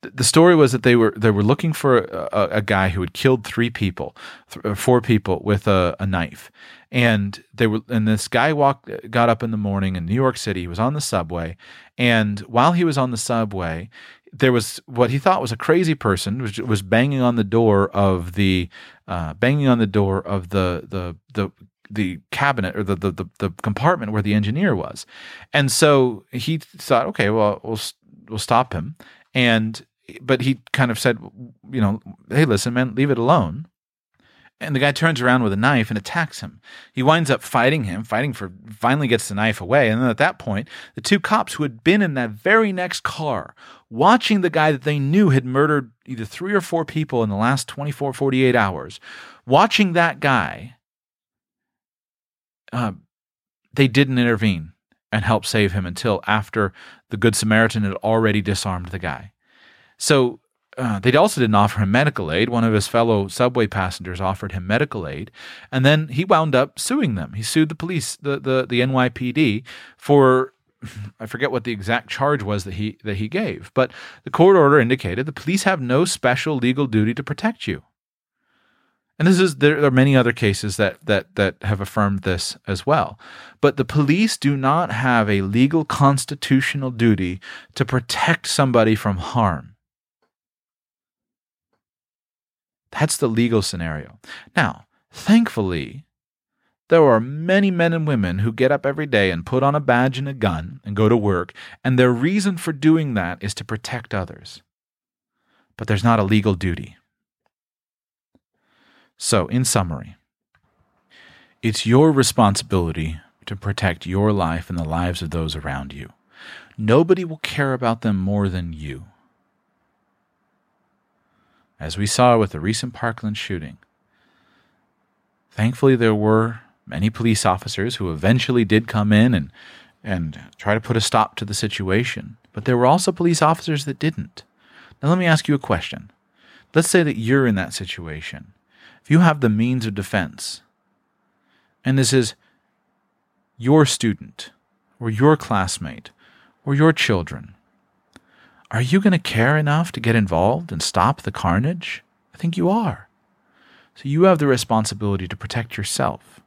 The story was that they were they were looking for a, a guy who had killed three people, th- uh, four people with a, a, knife, and they were and this guy walked got up in the morning in New York City. He was on the subway, and while he was on the subway, there was what he thought was a crazy person was, was banging on the door of the uh, banging on the door of the the the the cabinet or the, the, the the compartment where the engineer was, and so he thought, okay, well, we'll will stop him. And but he kind of said, you know, hey, listen, man, leave it alone. and the guy turns around with a knife and attacks him. He winds up fighting him, fighting for finally gets the knife away. And then at that point, the two cops who had been in that very next car watching the guy that they knew had murdered either three or four people in the last 24, 48 hours, watching that guy, uh, they didn't intervene and help save him until after the Good Samaritan had already disarmed the guy. So uh, they also didn't offer him medical aid. One of his fellow subway passengers offered him medical aid, and then he wound up suing them. He sued the police, the the, the NYPD, for <laughs> I forget what the exact charge was that he that he gave, but the court order indicated the police have no special legal duty to protect you. And this is there are many other cases that that that have affirmed this as well. But the police do not have a legal constitutional duty to protect somebody from harm. That's the legal scenario. Now, thankfully, there are many men and women who get up every day and put on a badge and a gun and go to work, and their reason for doing that is to protect others. But there's not a legal duty. So, in summary, it's your responsibility to protect your life and the lives of those around you. Nobody will care about them more than you as we saw with the recent Parkland shooting. Thankfully, there were many police officers who eventually did come in and, and try to put a stop to the situation, but there were also police officers that didn't. Now, let me ask you a question. Let's say that you're in that situation. If you have the means of defense, and this is your student, or your classmate, or your children, are you going to care enough to get involved and stop the carnage? I think you are. So you have the responsibility to protect yourself.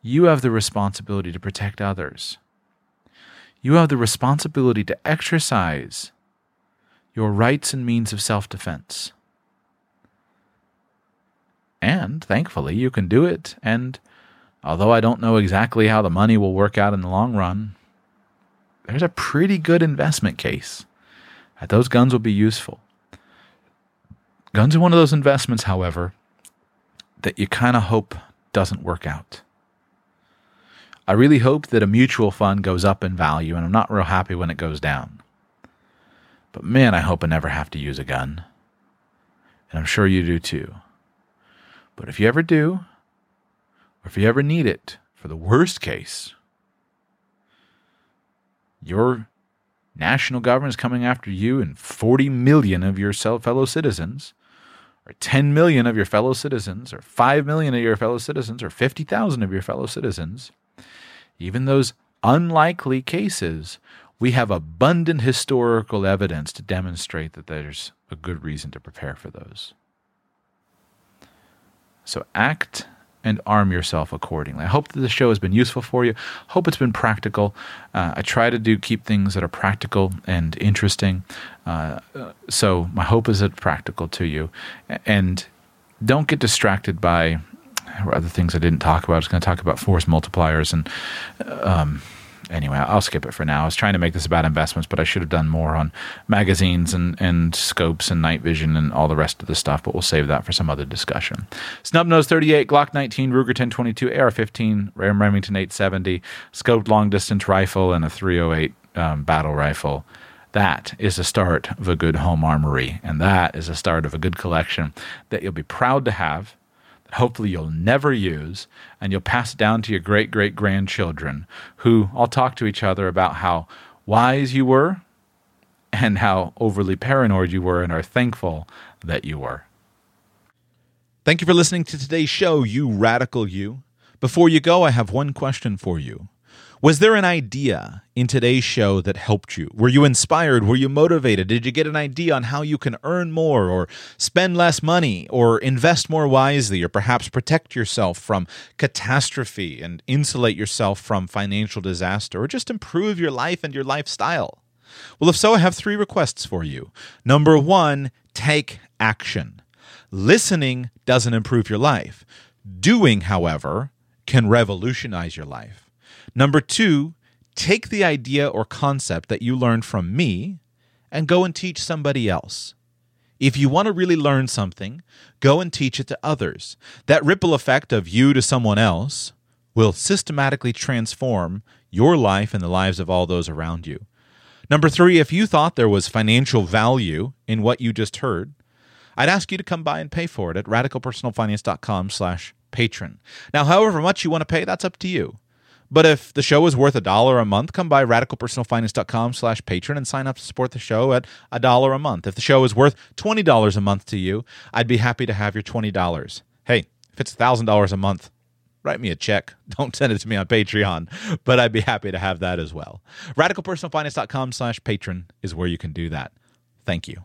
You have the responsibility to protect others. You have the responsibility to exercise your rights and means of self defense. And thankfully, you can do it. And although I don't know exactly how the money will work out in the long run, there's a pretty good investment case that those guns will be useful. Guns are one of those investments, however, that you kind of hope doesn't work out. I really hope that a mutual fund goes up in value, and I'm not real happy when it goes down. But man, I hope I never have to use a gun. And I'm sure you do too. But if you ever do, or if you ever need it, for the worst case, your national government is coming after you and 40 million of your fellow citizens, or 10 million of your fellow citizens, or 5 million of your fellow citizens, or 50,000 of your fellow citizens, even those unlikely cases, we have abundant historical evidence to demonstrate that there's a good reason to prepare for those. So act and arm yourself accordingly. I hope that the show has been useful for you. Hope it's been practical. Uh, I try to do keep things that are practical and interesting. Uh, so my hope is that it's practical to you, and don't get distracted by other things I didn't talk about. I was going to talk about force multipliers and. Um, anyway, I'll skip it for now. I was trying to make this about investments, but I should have done more on magazines and, and scopes and night vision and all the rest of the stuff, but we'll save that for some other discussion. Snub Nose 38, Glock 19, Ruger 1022, AR 15, Remington 870, scoped long distance rifle, and a 308 um, battle rifle. That is the start of a good home armory, and that is the start of a good collection that you'll be proud to have hopefully you'll never use, and you'll pass it down to your great great grandchildren, who all talk to each other about how wise you were and how overly paranoid you were, and are thankful that you were. Thank you for listening to today's show, you radical you. Before you go, I have one question for you. Was there an idea in today's show that helped you? Were you inspired? Were you motivated? Did you get an idea on how you can earn more or spend less money or invest more wisely or perhaps protect yourself from catastrophe and insulate yourself from financial disaster or just improve your life and your lifestyle? Well, if so, I have three requests for you. Number one, take action. Listening doesn't improve your life. Doing, however, can revolutionize your life. Number two, take the idea or concept that you learned from me and go and teach somebody else. If you want to really learn something, go and teach it to others. That ripple effect of you to someone else will systematically transform your life and the lives of all those around you. Number three, if you thought there was financial value in what you just heard, I'd ask you to come by and pay for it at radicalpersonalfinance.com slash patron. Now, however much you want to pay, that's up to you. But if the show is worth a dollar a month, come by radicalpersonalfinance.com slash patron and sign up to support the show at a dollar a month. If the show is worth $20 a month to you, I'd be happy to have your $20. Hey, if it's $1,000 a month, write me a check. <laughs> Don't send it to me on Patreon, but I'd be happy to have that as well. Radicalpersonalfinance.com slash patron is where you can do that. Thank you.